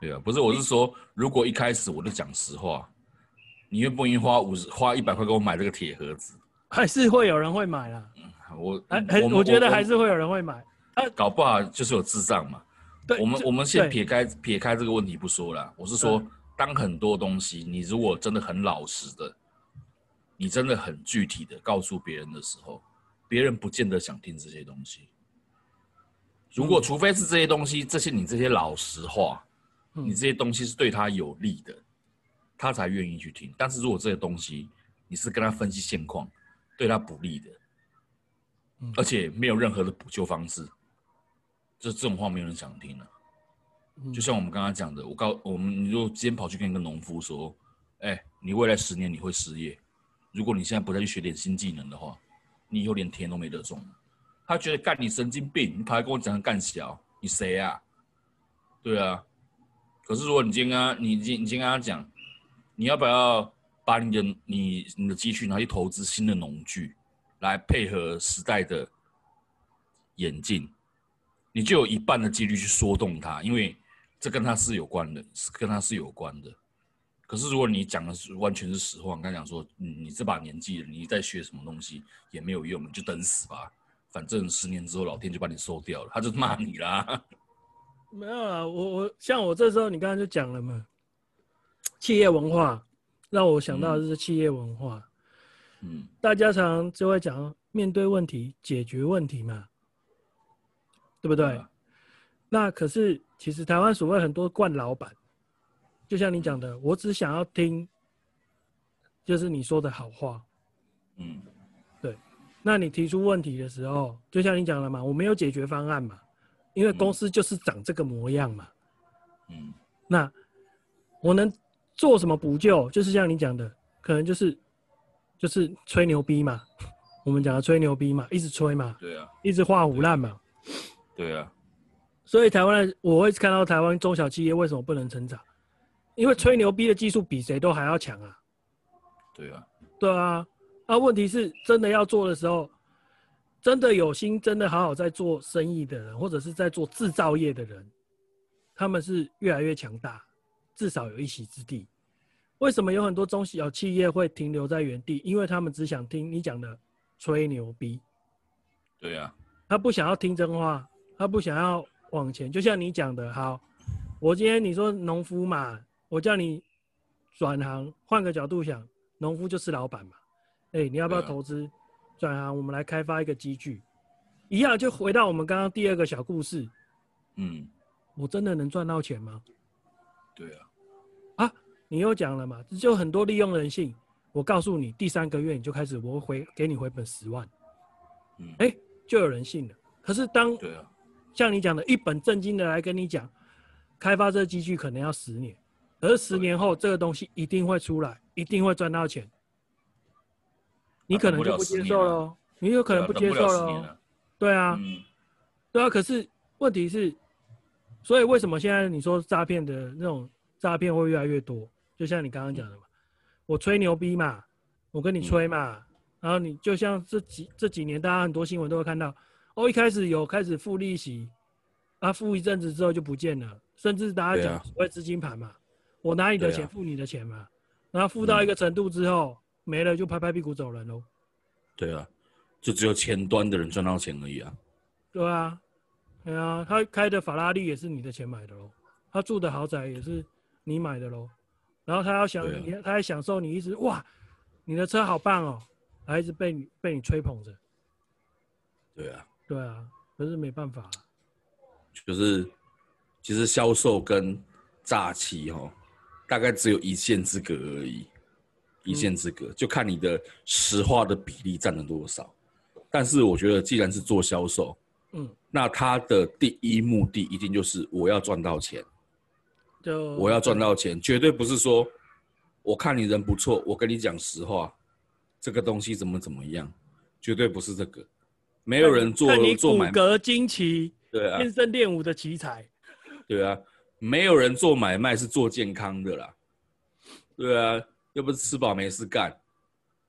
对啊，不是，我是说，如果一开始我就讲实话，你愿不愿意花五十、花一百块给我买这个铁盒子？还是会有人会买啦。我，我，我觉得还是会有人会买。搞不好就是有智障嘛。对，我们我们先撇开撇开这个问题不说啦。我是说，当很多东西你如果真的很老实的。你真的很具体的告诉别人的时候，别人不见得想听这些东西。如果除非是这些东西，这些你这些老实话，你这些东西是对他有利的，他才愿意去听。但是如果这些东西你是跟他分析现况，对他不利的，而且没有任何的补救方式，这这种话没有人想听了。就像我们刚刚讲的，我告我们，你就今天跑去跟一个农夫说，哎，你未来十年你会失业。如果你现在不再去学点新技能的话，你以后连田都没得种。他觉得干你神经病，你跑来跟我讲干小，你谁啊？对啊。可是如果你今天跟他，你今你今天跟他讲，你要不要把你的你你的积蓄拿去投资新的农具，来配合时代的演进，你就有一半的几率去说动他，因为这跟他是有关的，是跟他是有关的。可是，如果你讲的是完全是实话，我刚讲说，你这把年纪了，你在学什么东西也没有用，你就等死吧。反正十年之后，老天就把你收掉了，他就骂你啦。没有啊，我我像我这时候，你刚刚就讲了嘛，企业文化让我想到的是企业文化。嗯，大家常常就会讲面对问题解决问题嘛，对不对？那可是其实台湾所谓很多惯老板。就像你讲的，我只想要听，就是你说的好话，嗯，对。那你提出问题的时候，就像你讲的嘛，我没有解决方案嘛，因为公司就是长这个模样嘛，嗯。那我能做什么补救？就是像你讲的，可能就是就是吹牛逼嘛，我们讲的吹牛逼嘛，一直吹嘛，对啊，一直画虎烂嘛，对啊。所以台湾，我会看到台湾中小企业为什么不能成长？因为吹牛逼的技术比谁都还要强啊！对啊，对啊，那问题是真的要做的时候，真的有心，真的好好在做生意的人，或者是在做制造业的人，他们是越来越强大，至少有一席之地。为什么有很多中小企业会停留在原地？因为他们只想听你讲的吹牛逼。对呀、啊，他不想要听真话，他不想要往前。就像你讲的，好，我今天你说农夫嘛，我叫你转行，换个角度想，农夫就是老板嘛。哎、欸，你要不要投资转、啊、行？我们来开发一个机具，一样就回到我们刚刚第二个小故事。嗯，我真的能赚到钱吗？对啊，啊，你又讲了嘛，就很多利用人性。我告诉你，第三个月你就开始，我会回给你回本十万。嗯，哎、欸，就有人信了。可是当对啊，像你讲的，一本正经的来跟你讲，开发这个机具可能要十年，而十年后这个东西一定会出来，一定会赚到钱。你可能就不接受了，你有可能不接受了。对啊，嗯，对啊。可是问题是，所以为什么现在你说诈骗的那种诈骗会越来越多？就像你刚刚讲的嘛，我吹牛逼嘛，我跟你吹嘛，然后你就像这几这几年，大家很多新闻都会看到，哦，一开始有开始付利息，啊，付一阵子之后就不见了，甚至大家讲所谓资金盘嘛，我拿你的钱付你的钱嘛，然后付到一个程度之后。没了就拍拍屁股走人喽。对啊，就只有前端的人赚到钱而已啊。对啊，对啊，他开的法拉利也是你的钱买的喽，他住的豪宅也是你买的喽。然后他要想，他还享受你一直哇，你的车好棒哦，还一直被你被你吹捧着。对啊，对啊，可是没办法、啊。就是其实销售跟诈欺哈，大概只有一线之隔而已。一线之隔，就看你的实话的比例占了多少。但是我觉得，既然是做销售，嗯，那他的第一目的一定就是我要赚到钱。就我要赚到钱，绝对不是说我看你人不错，我跟你讲实话，这个东西怎么怎么样，绝对不是这个。没有人做做买卖，骨骼惊奇，对啊，天生练武的奇才，对啊，没有人做买卖是做健康的啦，对啊。又不是吃饱没事干，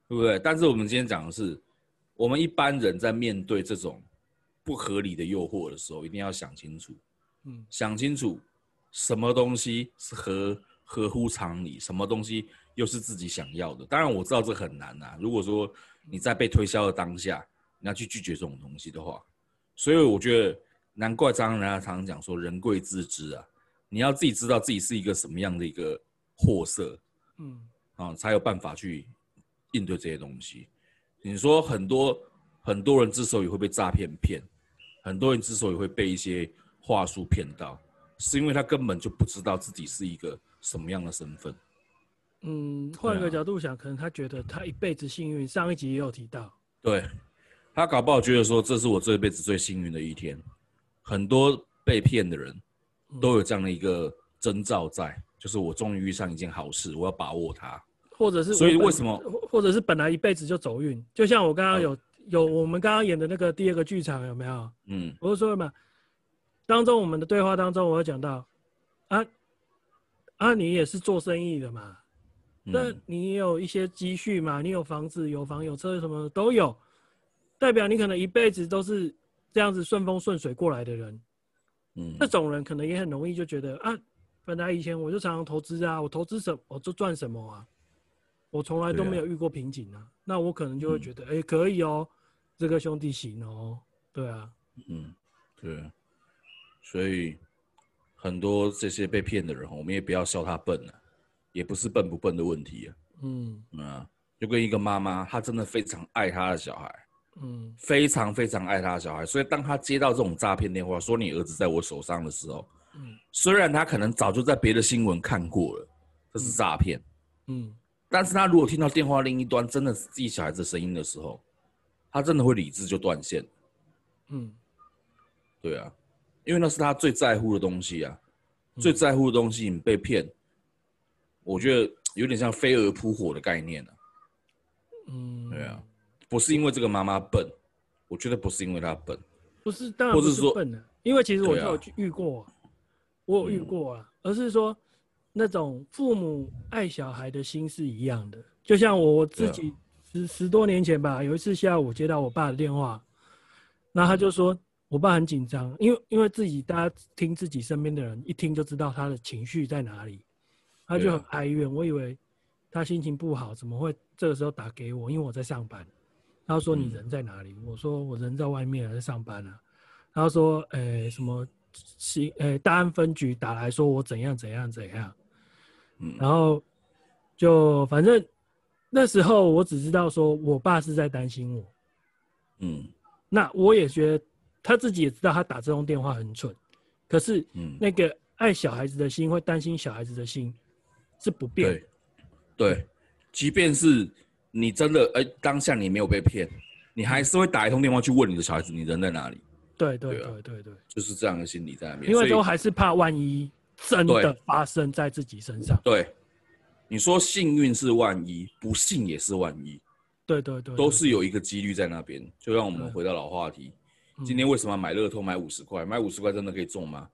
对不对？但是我们今天讲的是，我们一般人在面对这种不合理的诱惑的时候，一定要想清楚，嗯，想清楚什么东西是合合乎常理，什么东西又是自己想要的。当然我知道这很难呐、啊。如果说你在被推销的当下，你要去拒绝这种东西的话，所以我觉得难怪张人家常常讲说，人贵自知啊，你要自己知道自己是一个什么样的一个货色，嗯。啊，才有办法去应对这些东西。你说很多很多人之所以会被诈骗骗，很多人之所以会被一些话术骗到，是因为他根本就不知道自己是一个什么样的身份。嗯，换个角度想，可能他觉得他一辈子幸运。上一集也有提到，对，他搞不好觉得说，这是我这辈子最幸运的一天。很多被骗的人都有这样的一个征兆在，就是我终于遇上一件好事，我要把握它。或者是，所以为什么？或者是本来一辈子就走运，就像我刚刚有有我们刚刚演的那个第二个剧场有没有？嗯，我就说了嘛，当中我们的对话当中，我有讲到，啊啊，你也是做生意的嘛，那你也有一些积蓄嘛，你有房子、有房有车什么的都有，代表你可能一辈子都是这样子顺风顺水过来的人，嗯，这种人可能也很容易就觉得啊，本来以前我就常常投资啊，我投资什么我就赚什么啊。我从来都没有遇过瓶颈啊，啊，那我可能就会觉得，哎、嗯欸，可以哦，这个兄弟行哦，对啊，嗯，对，所以很多这些被骗的人，我们也不要笑他笨了，也不是笨不笨的问题啊，嗯，啊，就跟一个妈妈，她真的非常爱她的小孩，嗯，非常非常爱她的小孩，所以当她接到这种诈骗电话，说你儿子在我手上的时候，嗯，虽然她可能早就在别的新闻看过了，这是诈骗，嗯。嗯但是他如果听到电话另一端真的是自己小孩子的声音的时候，他真的会理智就断线。嗯，对啊，因为那是他最在乎的东西啊，最在乎的东西你被骗，我觉得有点像飞蛾扑火的概念啊。嗯，对啊，不是因为这个妈妈笨，我觉得不是因为她笨，不是，当然不是说笨的，因为其实我就有遇过，我有遇过啊，而是说。那种父母爱小孩的心是一样的，就像我自己十十多年前吧，有一次下午接到我爸的电话，那他就说我爸很紧张，因为因为自己大家听自己身边的人一听就知道他的情绪在哪里，他就很哀怨，我以为他心情不好，怎么会这个时候打给我？因为我在上班，他说你人在哪里？嗯、我说我人在外面还在上班、啊。然后说，呃、欸，什么新，呃、欸，大安分局打来说我怎样怎样怎样。嗯，然后就反正那时候我只知道说我爸是在担心我。嗯，那我也觉得他自己也知道他打这通电话很蠢，可是，嗯，那个爱小孩子的心会担心小孩子的心是不变的。对，对，即便是你真的，哎、欸，当下你没有被骗，你还是会打一通电话去问你的小孩子，你人在哪里？对对对对对，对，就是这样的心理在那边。因为都还是怕万一真的发生在自己身上。对，你说幸运是万一，不幸也是万一。对对对，都是有一个几率在那边。就让我们回到老话题，今天为什么买乐透买五十块？买五十块真的可以中吗？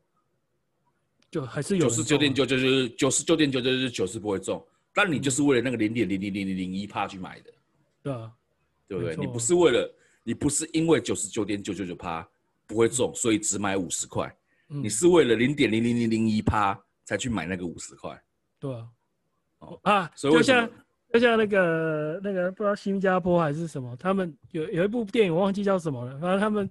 就还是有九十九点九九九九十九点九九九九是不会中，但你就是为了那个零点零零零零零一趴去买的。对啊，对不对？你不是为了，你不是因为九十九点九九九趴。不会中，所以只买五十块。你是为了零点零零零零一趴才去买那个五十块。对啊，哦啊，就像就像那个那个不知道新加坡还是什么，他们有有一部电影我忘记叫什么了。反正他们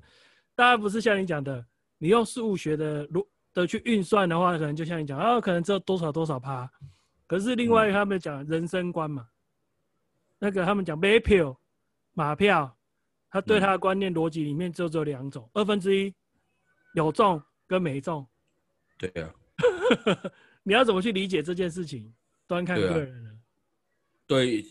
大家不是像你讲的，你用数学的逻的去运算的话，可能就像你讲啊，可能只有多少多少趴。可是另外他们讲人生观嘛，那个他们讲买票马票。他对他的观念逻辑里面就只有两种，二分之一有中跟没中。对啊，[laughs] 你要怎么去理解这件事情？端看个人了。对、啊，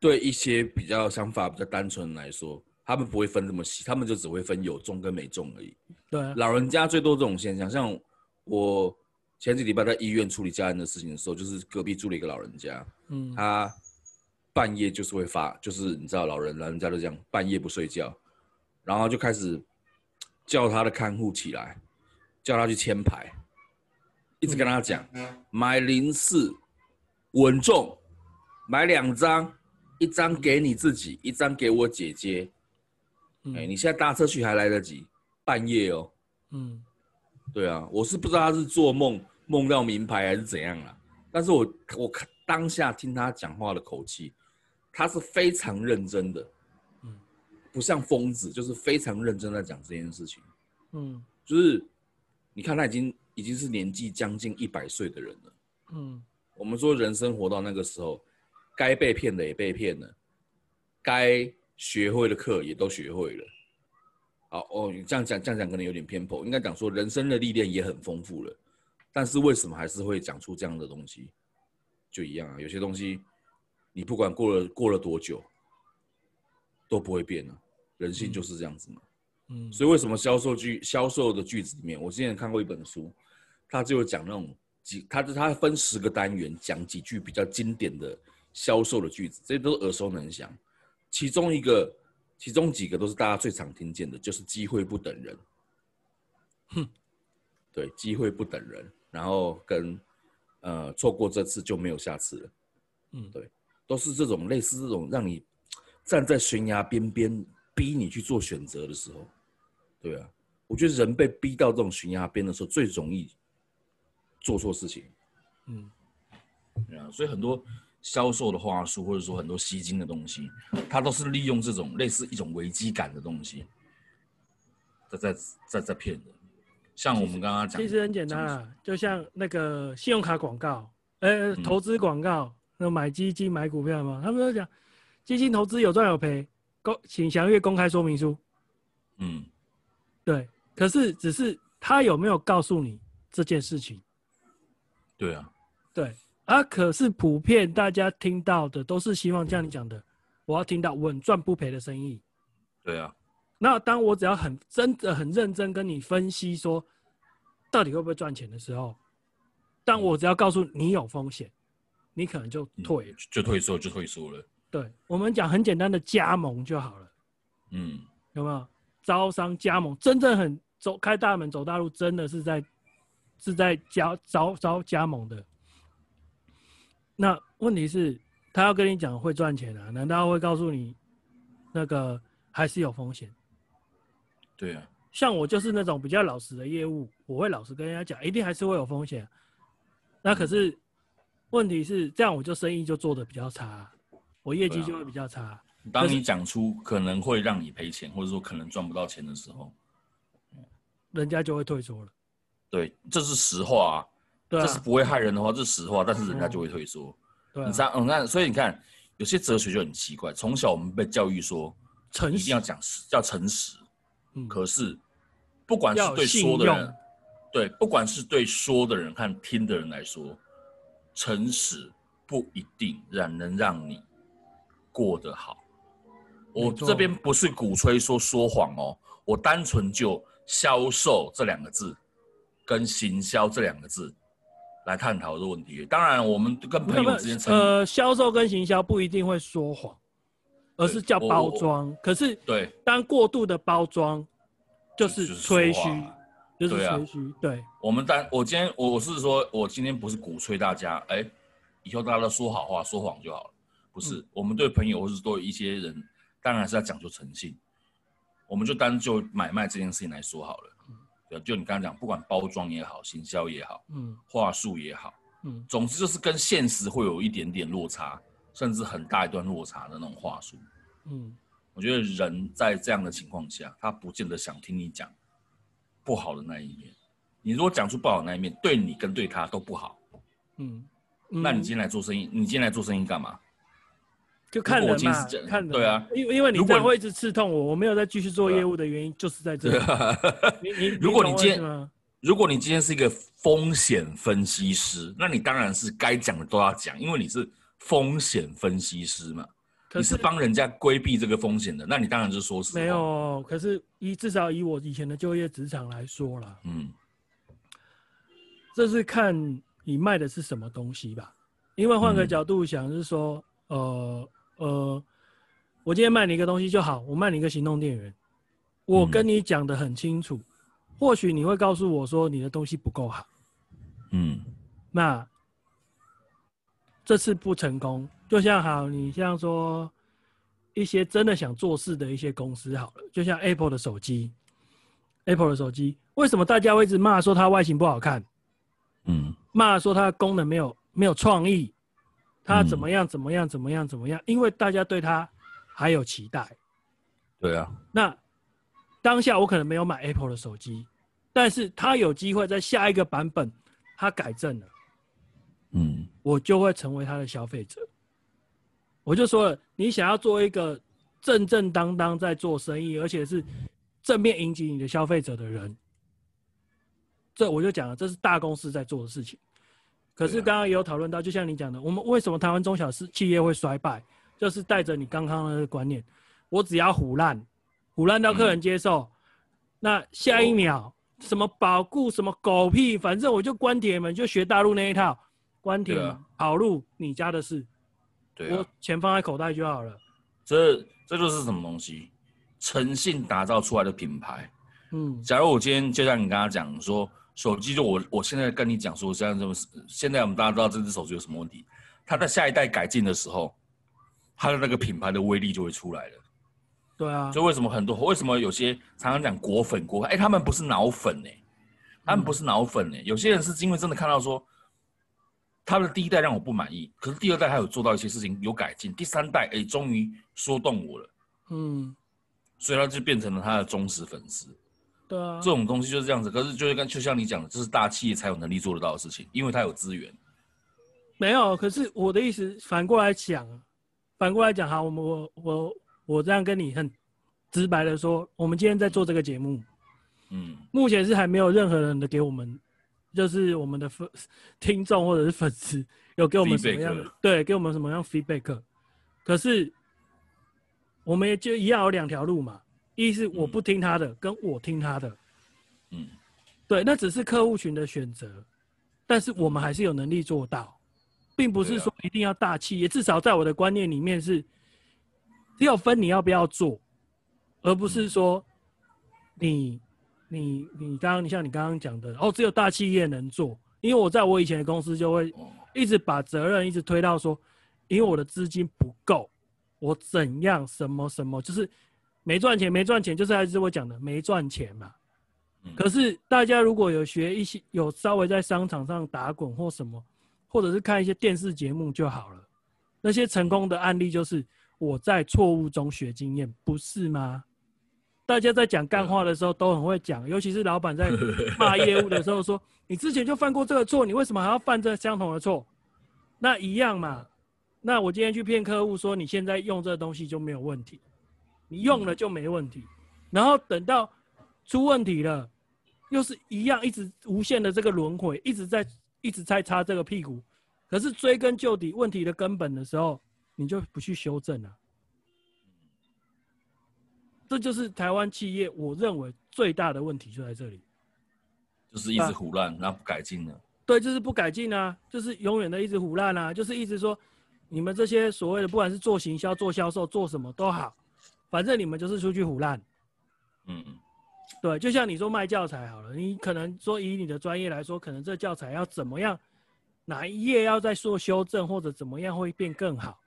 对，一些比较想法比较单纯来说，他们不会分这么细，他们就只会分有中跟没中而已。对、啊，老人家最多这种现象，像我前几礼拜在医院处理家人的事情的时候，就是隔壁住了一个老人家，嗯，他。半夜就是会发，就是你知道老人老人家都这样，半夜不睡觉，然后就开始叫他的看护起来，叫他去签牌，一直跟他讲，买零四稳中，买两张，一张给你自己，一张给我姐姐。哎，你现在搭车去还来得及，半夜哦。嗯，对啊，我是不知道他是做梦梦到名牌还是怎样啦，但是我我看当下听他讲话的口气。他是非常认真的，嗯，不像疯子，就是非常认真在讲这件事情，嗯，就是你看他已经已经是年纪将近一百岁的人了，嗯，我们说人生活到那个时候，该被骗的也被骗了，该学会的课也都学会了，好哦，你这样讲这样讲可能有点偏颇，应该讲说人生的历练也很丰富了，但是为什么还是会讲出这样的东西？就一样啊，有些东西。你不管过了过了多久，都不会变了。人性就是这样子嘛。嗯，所以为什么销售句销售的句子里面，我之前看过一本书，他就讲那种几，他他分十个单元讲几句比较经典的销售的句子，这些都是耳熟能详。其中一个，其中几个都是大家最常听见的，就是机会不等人。哼，对，机会不等人，然后跟呃错过这次就没有下次了。嗯，对。都是这种类似这种让你站在悬崖边边，逼你去做选择的时候，对啊，我觉得人被逼到这种悬崖边的时候，最容易做错事情。嗯，啊，所以很多销售的话术，或者说很多吸金的东西，它都是利用这种类似一种危机感的东西，在在在在骗人。像我们刚刚讲，其实很简单啊，就像那个信用卡广告，呃，投资广告。那买基金买股票嘛？他们都讲基金投资有赚有赔，公请详阅公开说明书。嗯，对。可是只是他有没有告诉你这件事情？对啊，对啊。可是普遍大家听到的都是希望像你讲的，我要听到稳赚不赔的生意。对啊。那当我只要很真的很认真跟你分析说，到底会不会赚钱的时候，但我只要告诉你有风险。你可能就退了，嗯、就退缩，就退缩了。对，我们讲很简单的加盟就好了。嗯，有没有招商加盟？真正很走开大门走大路，真的是在是在加招招加盟的。那问题是，他要跟你讲会赚钱啊？难道会告诉你那个还是有风险？对啊，像我就是那种比较老实的业务，我会老实跟人家讲，一定还是会有风险。那可是。问题是这样，我就生意就做得比较差，我业绩就会比较差。当你讲出可能会让你赔钱，或者说可能赚不到钱的时候，人家就会退缩了。对，这是实话啊，对啊，这是不会害人的话，这是实话，但是人家就会退缩。对啊，你知道，嗯，那所以你看，有些哲学就很奇怪。从小我们被教育说，诚实一定要讲实，要诚实。嗯，可是不管是对说的人，对，不管是对说的人和听的人来说，诚实不一定让能让你过得好。我这边不是鼓吹说说谎哦，我单纯就销售这两个字跟行销这两个字来探讨这个问题。当然，我们跟朋友之间，呃，销售跟行销不一定会说谎，而是叫包装。可是，对，当过度的包装就是吹嘘，就是吹嘘。对，我们单我今天我我是说，我今天不是鼓吹大家，哎，以后大家都说好话，说谎就好了。不是，我们对朋友或是对一些人。当然是要讲究诚信，我们就单就买卖这件事情来说好了。对，就你刚刚讲，不管包装也好，行销也好，嗯，话术也好，嗯，总之就是跟现实会有一点点落差，甚至很大一段落差的那种话术。嗯，我觉得人在这样的情况下，他不见得想听你讲不好的那一面。你如果讲出不好的那一面，对你跟对他都不好。嗯，那你今天来做生意，你今天来做生意干嘛？就看人嘛，看人。对啊，因因为你这样会一直刺痛我，我没有再继续做业务的原因就是在这里。你 [laughs] 你，如果你今天，如果你今天是一个风险分析师，那你当然是该讲的都要讲，因为你是风险分析师嘛，你是帮人家规避这个风险的，那你当然就说实话。没有，可是以至少以我以前的就业职场来说啦，嗯，这是看你卖的是什么东西吧，因为换个角度想是说，呃。呃，我今天卖你一个东西就好，我卖你一个行动电源，我跟你讲的很清楚，嗯、或许你会告诉我说你的东西不够好，嗯，那这次不成功，就像好，你像说一些真的想做事的一些公司好了，就像 Apple 的手机，Apple 的手机，为什么大家会一直骂说它外形不好看？嗯，骂说它的功能没有没有创意。他怎么样？怎么样？怎么样？怎么样？因为大家对他还有期待。对啊。那当下我可能没有买 Apple 的手机，但是他有机会在下一个版本，他改正了。嗯。我就会成为他的消费者。我就说了，你想要做一个正正当当在做生意，而且是正面迎击你的消费者的人，这我就讲了，这是大公司在做的事情。可是刚刚也有讨论到，就像你讲的，我们为什么台湾中小企业会衰败，就是带着你刚刚的观念，我只要唬烂，唬烂到客人接受，嗯、那下一秒什么保固什么狗屁，反正我就关铁门，就学大陆那一套，关铁门跑路，你家的事，对、啊，我钱放在口袋就好了。这这就是什么东西？诚信打造出来的品牌。嗯，假如我今天就像你刚刚讲说。手机就我我现在跟你讲说，现在这么现在我们大家知道这只手机有什么问题，它在下一代改进的时候，它的那个品牌的威力就会出来了。对啊，所以为什么很多为什么有些常常讲果粉果粉，哎，他们不是脑粉哎，他们不是脑粉哎，有些人是因为真的看到说，他的第一代让我不满意，可是第二代他有做到一些事情有改进，第三代哎终于说动我了，嗯，所以他就变成了他的忠实粉丝。对啊，这种东西就是这样子。可是就是跟就像你讲的，这是大企业才有能力做得到的事情，因为它有资源。没有，可是我的意思反过来讲，反过来讲，好，我们我我我这样跟你很直白的说，我们今天在做这个节目，嗯，目前是还没有任何人的给我们，就是我们的粉听众或者是粉丝有给我们什么样的，对，给我们什么样 feedback。可是我们也就一样有两条路嘛。一是我不听他的，嗯、跟我听他的，嗯，对，那只是客户群的选择，但是我们还是有能力做到，并不是说一定要大企业，也至少在我的观念里面是，只有分你要不要做，而不是说你你你刚刚你像你刚刚讲的，哦，只有大企业能做，因为我在我以前的公司就会一直把责任一直推到说，因为我的资金不够，我怎样什么什么就是。没赚钱，没赚钱，就是还是我讲的没赚钱嘛。可是大家如果有学一些，有稍微在商场上打滚或什么，或者是看一些电视节目就好了。那些成功的案例就是，我在错误中学经验，不是吗？大家在讲干话的时候都很会讲，尤其是老板在骂业务的时候说：“你之前就犯过这个错，你为什么还要犯这相同的错？”那一样嘛。那我今天去骗客户说，你现在用这个东西就没有问题，你用了就没问题，然后等到出问题了，又是一样，一直无限的这个轮回，一直在一直在擦这个屁股。可是追根究底，问题的根本的时候，你就不去修正了。这就是台湾企业，我认为最大的问题就在这里，就是一直胡乱，那不改进了？对，就是不改进啊，就是永远的一直胡乱啊，就是一直说你们这些所谓的，不管是做行销、做销售、做什么都好，反正你们就是出去胡烂。嗯嗯，对，就像你说卖教材好了，你可能说以你的专业来说，可能这教材要怎么样，哪一页要再做修正，或者怎么样会变更好。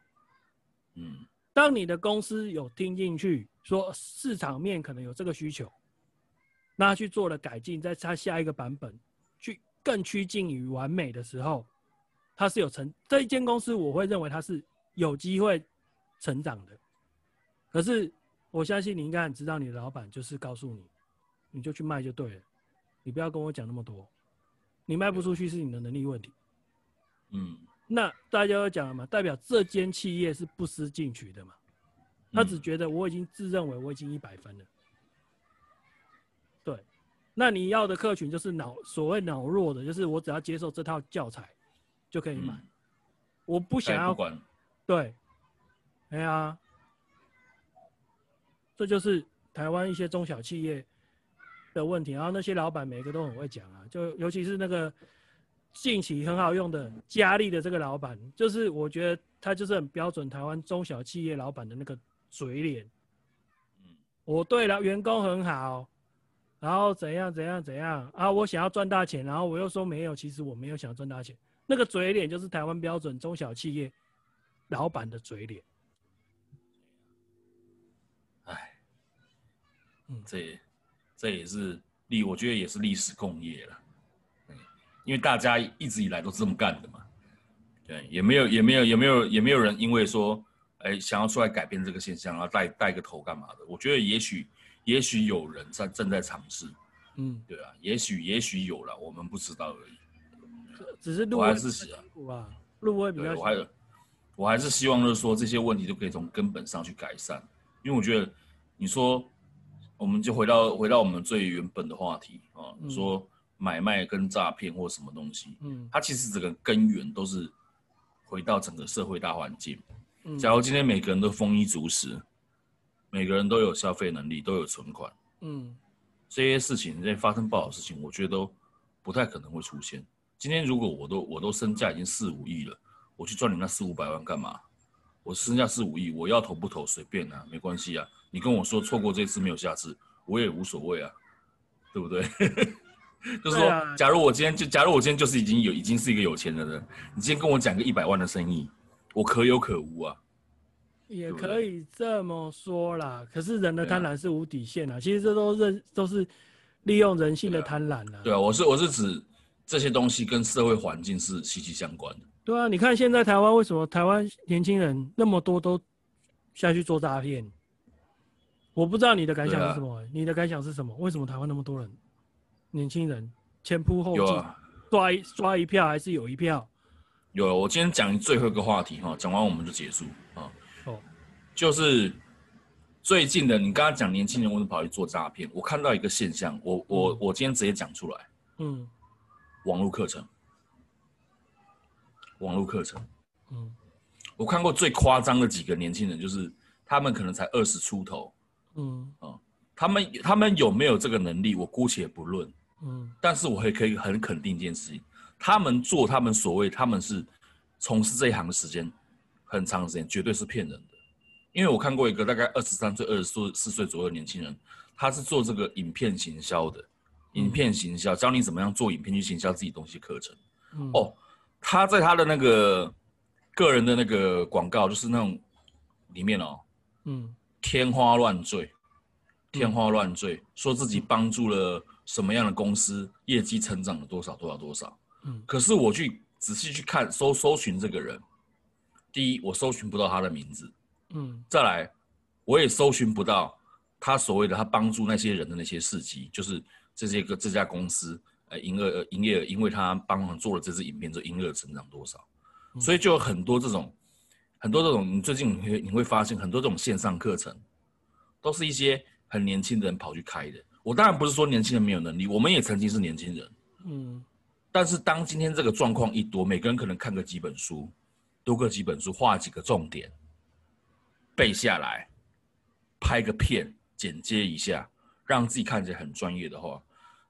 嗯，当你的公司有听进去。说市场面可能有这个需求，那去做了改进，在他下一个版本去更趋近于完美的时候，它是有成这一间公司，我会认为它是有机会成长的。可是我相信你应该很知道，你的老板就是告诉你，你就去卖就对了，你不要跟我讲那么多，你卖不出去是你的能力问题。嗯，那大家都讲了嘛，代表这间企业是不思进取的嘛。他只觉得我已经自认为我已经一百分了，对，那你要的客群就是脑所谓脑弱的，就是我只要接受这套教材就可以买，我不想要管，对，哎呀，这就是台湾一些中小企业的问题。然后那些老板每个都很会讲啊，就尤其是那个近期很好用的佳丽的这个老板，就是我觉得他就是很标准台湾中小企业老板的那个。嘴脸，嗯，我对了，员工很好，然后怎样怎样怎样啊？我想要赚大钱，然后我又说没有，其实我没有想要赚大钱。那个嘴脸就是台湾标准中小企业老板的嘴脸。嗯，这也这也是历，我觉得也是历史共业了。因为大家一直以来都是这么干的嘛。对，也没有也没有也没有也没有人因为说。哎，想要出来改变这个现象，然后带带个头干嘛的？我觉得也许，也许有人在正在尝试，嗯，对啊，也许也许有了，我们不知道而已。只是路还是辛苦啊，路会比较。我还，我还是希望就是说这些问题都可以从根本上去改善，因为我觉得，你说，我们就回到回到我们最原本的话题啊，你说买卖跟诈骗或什么东西，嗯，它其实整个根源都是回到整个社会大环境。假如今天每个人都丰衣足食，每个人都有消费能力，都有存款，嗯，这些事情，这些发生不好的事情，我觉得都不太可能会出现。今天如果我都我都身价已经四五亿了，我去赚你那四五百万干嘛？我身价四五亿，我要投不投随便啊，没关系啊。你跟我说错过这次没有下次，我也无所谓啊，对不对？[laughs] 就是说，假如我今天就假如我今天就是已经有已经是一个有钱人了，你今天跟我讲个一百万的生意。我可有可无啊，也可以这么说啦。可是人的贪婪是无底线啊。其实这都是都是利用人性的贪婪啊。对啊，我是我是指这些东西跟社会环境是息息相关的。对啊，你看现在台湾为什么台湾年轻人那么多都下去做诈骗？我不知道你的感想是什么？你的感想是什么？为什么台湾那么多人年轻人前仆后继抓一抓一票还是有一票？有，我今天讲最后一个话题哈，讲完我们就结束啊。哦，就是最近的，你刚刚讲年轻人为什么跑去做诈骗？我看到一个现象，我我我今天直接讲出来。嗯，网络课程，网络课程。嗯，我看过最夸张的几个年轻人，就是他们可能才二十出头。嗯啊，他们他们有没有这个能力？我姑且不论。嗯，但是我也可以很肯定一件事情。他们做他们所谓他们是从事这一行的时间很长时间，绝对是骗人的。因为我看过一个大概二十三岁、二十四岁左右的年轻人，他是做这个影片行销的，影片行销教你怎么样做影片去行销自己东西课程。嗯、哦，他在他的那个个人的那个广告，就是那种里面哦，嗯，天花乱坠，天花乱坠，嗯、说自己帮助了什么样的公司，业绩成长了多少多少多少。嗯，可是我去仔细去看搜搜寻这个人，第一我搜寻不到他的名字，嗯，再来，我也搜寻不到他所谓的他帮助那些人的那些事迹，就是这些个这家公司，呃，营业额营业额，因为他帮忙做了这支影片，这营业额成长多少，嗯、所以就有很多这种，很多这种，你最近你会你会发现很多这种线上课程，都是一些很年轻的人跑去开的。我当然不是说年轻人没有能力，我们也曾经是年轻人，嗯。但是当今天这个状况一多，每个人可能看个几本书，读个几本书，画几个重点，背下来，拍个片，剪接一下，让自己看起来很专业的话，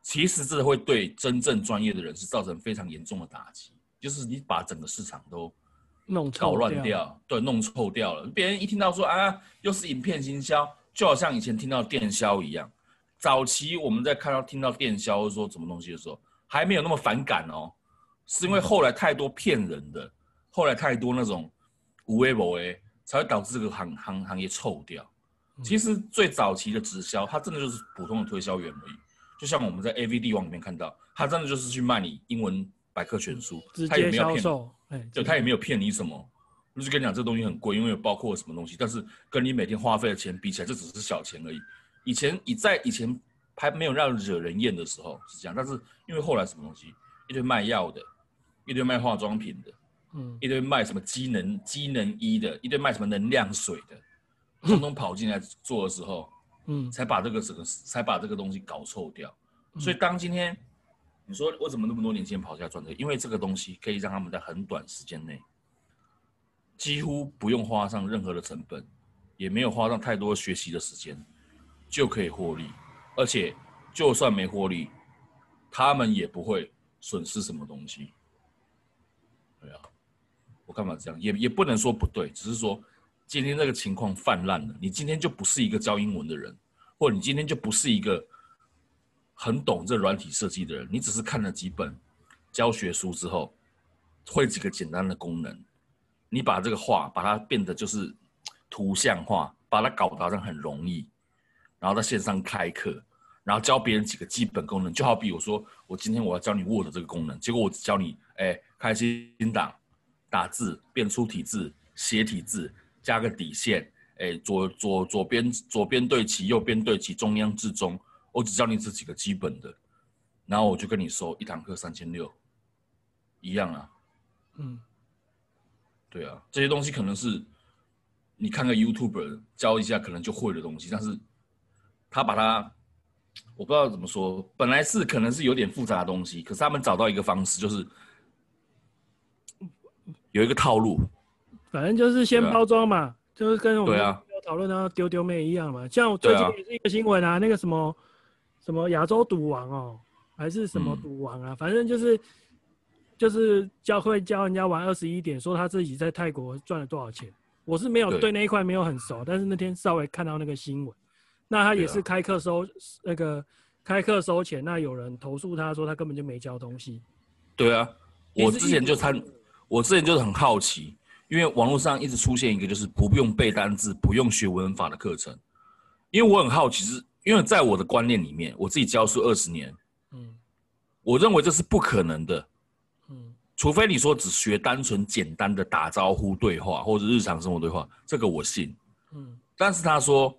其实这会对真正专业的人是造成非常严重的打击。就是你把整个市场都弄搞乱掉，对，弄臭掉了。别人一听到说啊，又是影片行销，就好像以前听到电销一样。早期我们在看到听到电销或者说什么东西的时候。还没有那么反感哦，是因为后来太多骗人的，后来太多那种无为不为，才会导致这个行行行业臭掉。其实最早期的直销，它真的就是普通的推销员而已。就像我们在 AV 帝王里面看到，他真的就是去卖你英文百科全书，他也没有骗，就他也没有骗你什么，就是跟你讲这东西很贵，因为有包括什么东西，但是跟你每天花费的钱比起来，这只是小钱而已。以前以在以前。还没有让惹人厌的时候是这样，但是因为后来什么东西，一堆卖药的，一堆卖化妆品的，嗯，一堆卖什么机能机能衣的，一堆卖什么能量水的，通通跑进来做的时候，嗯，才把这个整个才把这个东西搞臭掉。所以当今天你说为什么那么多年轻人跑下来赚这个？因为这个东西可以让他们在很短时间内，几乎不用花上任何的成本，也没有花上太多学习的时间，就可以获利。而且，就算没获利，他们也不会损失什么东西。对啊，我干嘛这样？也也不能说不对，只是说今天这个情况泛滥了，你今天就不是一个教英文的人，或者你今天就不是一个很懂这软体设计的人，你只是看了几本教学书之后，会几个简单的功能，你把这个画把它变得就是图像化，把它搞得好像很容易。然后在线上开课，然后教别人几个基本功能，就好比我说，我今天我要教你 Word 这个功能，结果我只教你，哎，开新档，打字，变粗体字，斜体字，加个底线，哎，左左左边左边对齐，右边对齐，中央至中，我只教你这几个基本的，然后我就跟你收一堂课三千六，一样啊，嗯，对啊，这些东西可能是你看个 YouTuber 教一下，可能就会的东西，但是。他把它，我不知道怎么说，本来是可能是有点复杂的东西，可是他们找到一个方式，就是有一个套路，反正就是先包装嘛，啊、就是跟我们讨论到丢丢妹一样嘛。像我最近也是一个新闻啊，啊那个什么什么亚洲赌王哦，还是什么赌王啊，嗯、反正就是就是教会教人家玩二十一点，说他自己在泰国赚了多少钱。我是没有对那一块没有很熟，但是那天稍微看到那个新闻。那他也是开课收、啊、那个开课收钱，那有人投诉他说他根本就没交东西。对啊，我之前就参，我之前就是很好奇，因为网络上一直出现一个就是不用背单字、不用学文法的课程，因为我很好奇是，因为在我的观念里面，我自己教书二十年，嗯，我认为这是不可能的，嗯，除非你说只学单纯简单的打招呼对话或者日常生活对话，这个我信，嗯，但是他说。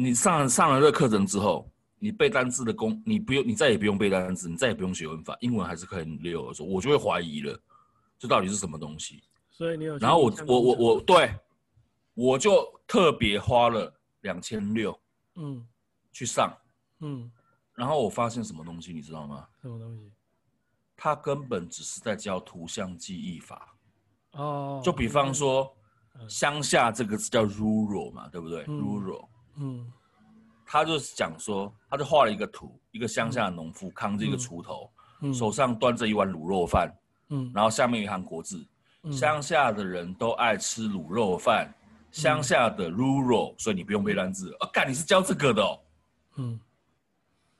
你上上了这个课程之后，你背单词的功，你不用，你再也不用背单词，你再也不用学文法，英文还是可以很溜的时候，我就会怀疑了，这到底是什么东西？所以你有，然后我我我我对，我就特别花了两千六，嗯，去上，嗯，然后我发现什么东西，你知道吗？什么东西？他根本只是在教图像记忆法，哦，就比方说，乡下这个字叫 rural 嘛，对不对？rural。嗯，他就是讲说，他就画了一个图，一个乡下的农夫扛着一个锄头，手上端着一碗卤肉饭，嗯，然后下面有一行国字，乡、嗯、下的人都爱吃卤肉饭，乡、嗯、下的 rural，所以你不用背单字。啊，干，你是教这个的哦？嗯，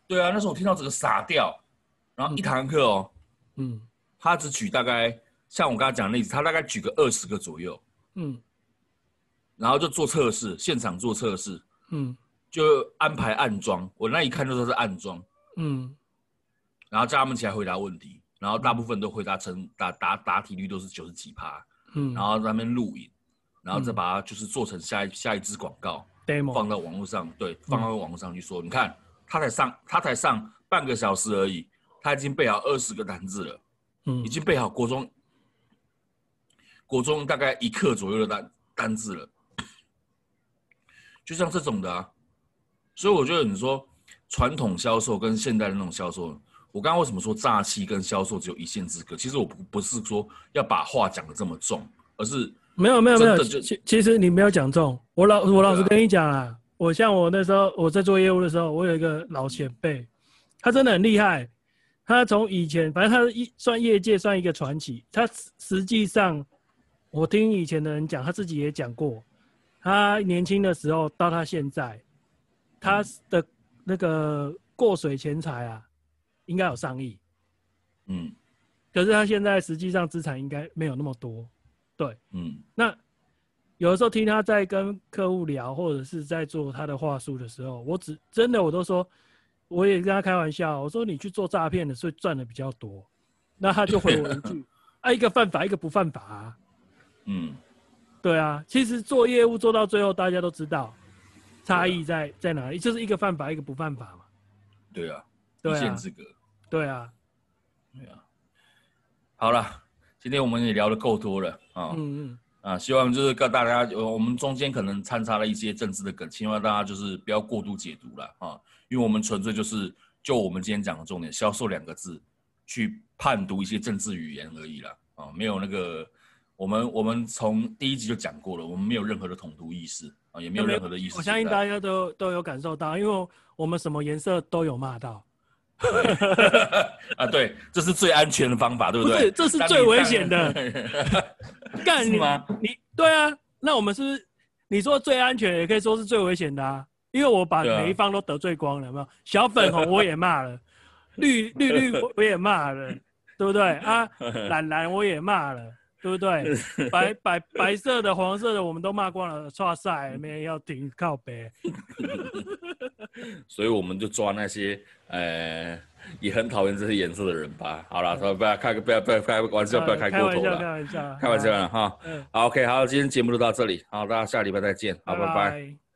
对啊，那时候我听到整个傻掉，然后一堂课哦，嗯，他只举大概像我刚才讲的例子，他大概举个二十个左右，嗯，然后就做测试，现场做测试。嗯，就安排暗装，我那一看就说是暗装，嗯，然后叫他们起来回答问题，然后大部分都回答成答答答题率都是九十几趴，嗯，然后在那边录影，然后再把它就是做成下一下一支广告，demo。放到网络上，对，放到网络上去说，你看他才上他才上半个小时而已，他已经背好二十个单字了，嗯，已经背好国中国中大概一克左右的单单字了，就像这种的啊，所以我觉得你说传统销售跟现代的那种销售。我刚刚为什么说诈欺跟销售只有一线之隔？其实我不不是说要把话讲得这么重，而是没有没有没有，其其实你没有讲重。我老我老实跟你讲啊，我像我那时候我在做业务的时候，我有一个老前辈，他真的很厉害。他从以前反正他一算业界算一个传奇，他实际上我听以前的人讲，他自己也讲过，他年轻的时候到他现在，他的那个过水钱财啊。应该有上亿，嗯，可是他现在实际上资产应该没有那么多，对，嗯，那有的时候听他在跟客户聊，或者是在做他的话术的时候，我只真的我都说，我也跟他开玩笑，我说你去做诈骗的，所以赚的比较多，那他就回我一句，[laughs] 啊，一个犯法，一个不犯法啊，嗯，对啊，其实做业务做到最后，大家都知道差异在在哪里，就是一个犯法，一个不犯法嘛，对啊，一线之隔。对啊，对啊，好了，今天我们也聊的够多了啊，嗯嗯，啊，希望就是跟大家，我们中间可能掺杂了一些政治的梗，希望大家就是不要过度解读了啊，因为我们纯粹就是就我们今天讲的重点“销售”两个字去判读一些政治语言而已啦，啊，没有那个，我们我们从第一集就讲过了，我们没有任何的统独意识啊，也没有任何的意思。我相信大家都都有感受到，因为我们什么颜色都有骂到。[laughs] 啊，对，这是最安全的方法，对不对？不是，这是最危险的。[laughs] 干你吗？你对啊，那我们是不是你说最安全，也可以说是最危险的啊？因为我把每一方都得罪光了，有没有？小粉红我也骂了，绿绿绿我也骂了，对不对啊？[laughs] 懒懒我也骂了。对不对？[laughs] 白白白色的、黄色的，我们都骂光了。唰赛，没人要停靠北。[laughs] 所以我们就抓那些呃，也很讨厌这些颜色的人吧。好了，不要开个，不要不要开玩笑，不要开过头了。开玩笑，开玩笑了哈。嗯。好，OK，好，今天节目就到这里。好，大家下礼拜再见。好，拜拜。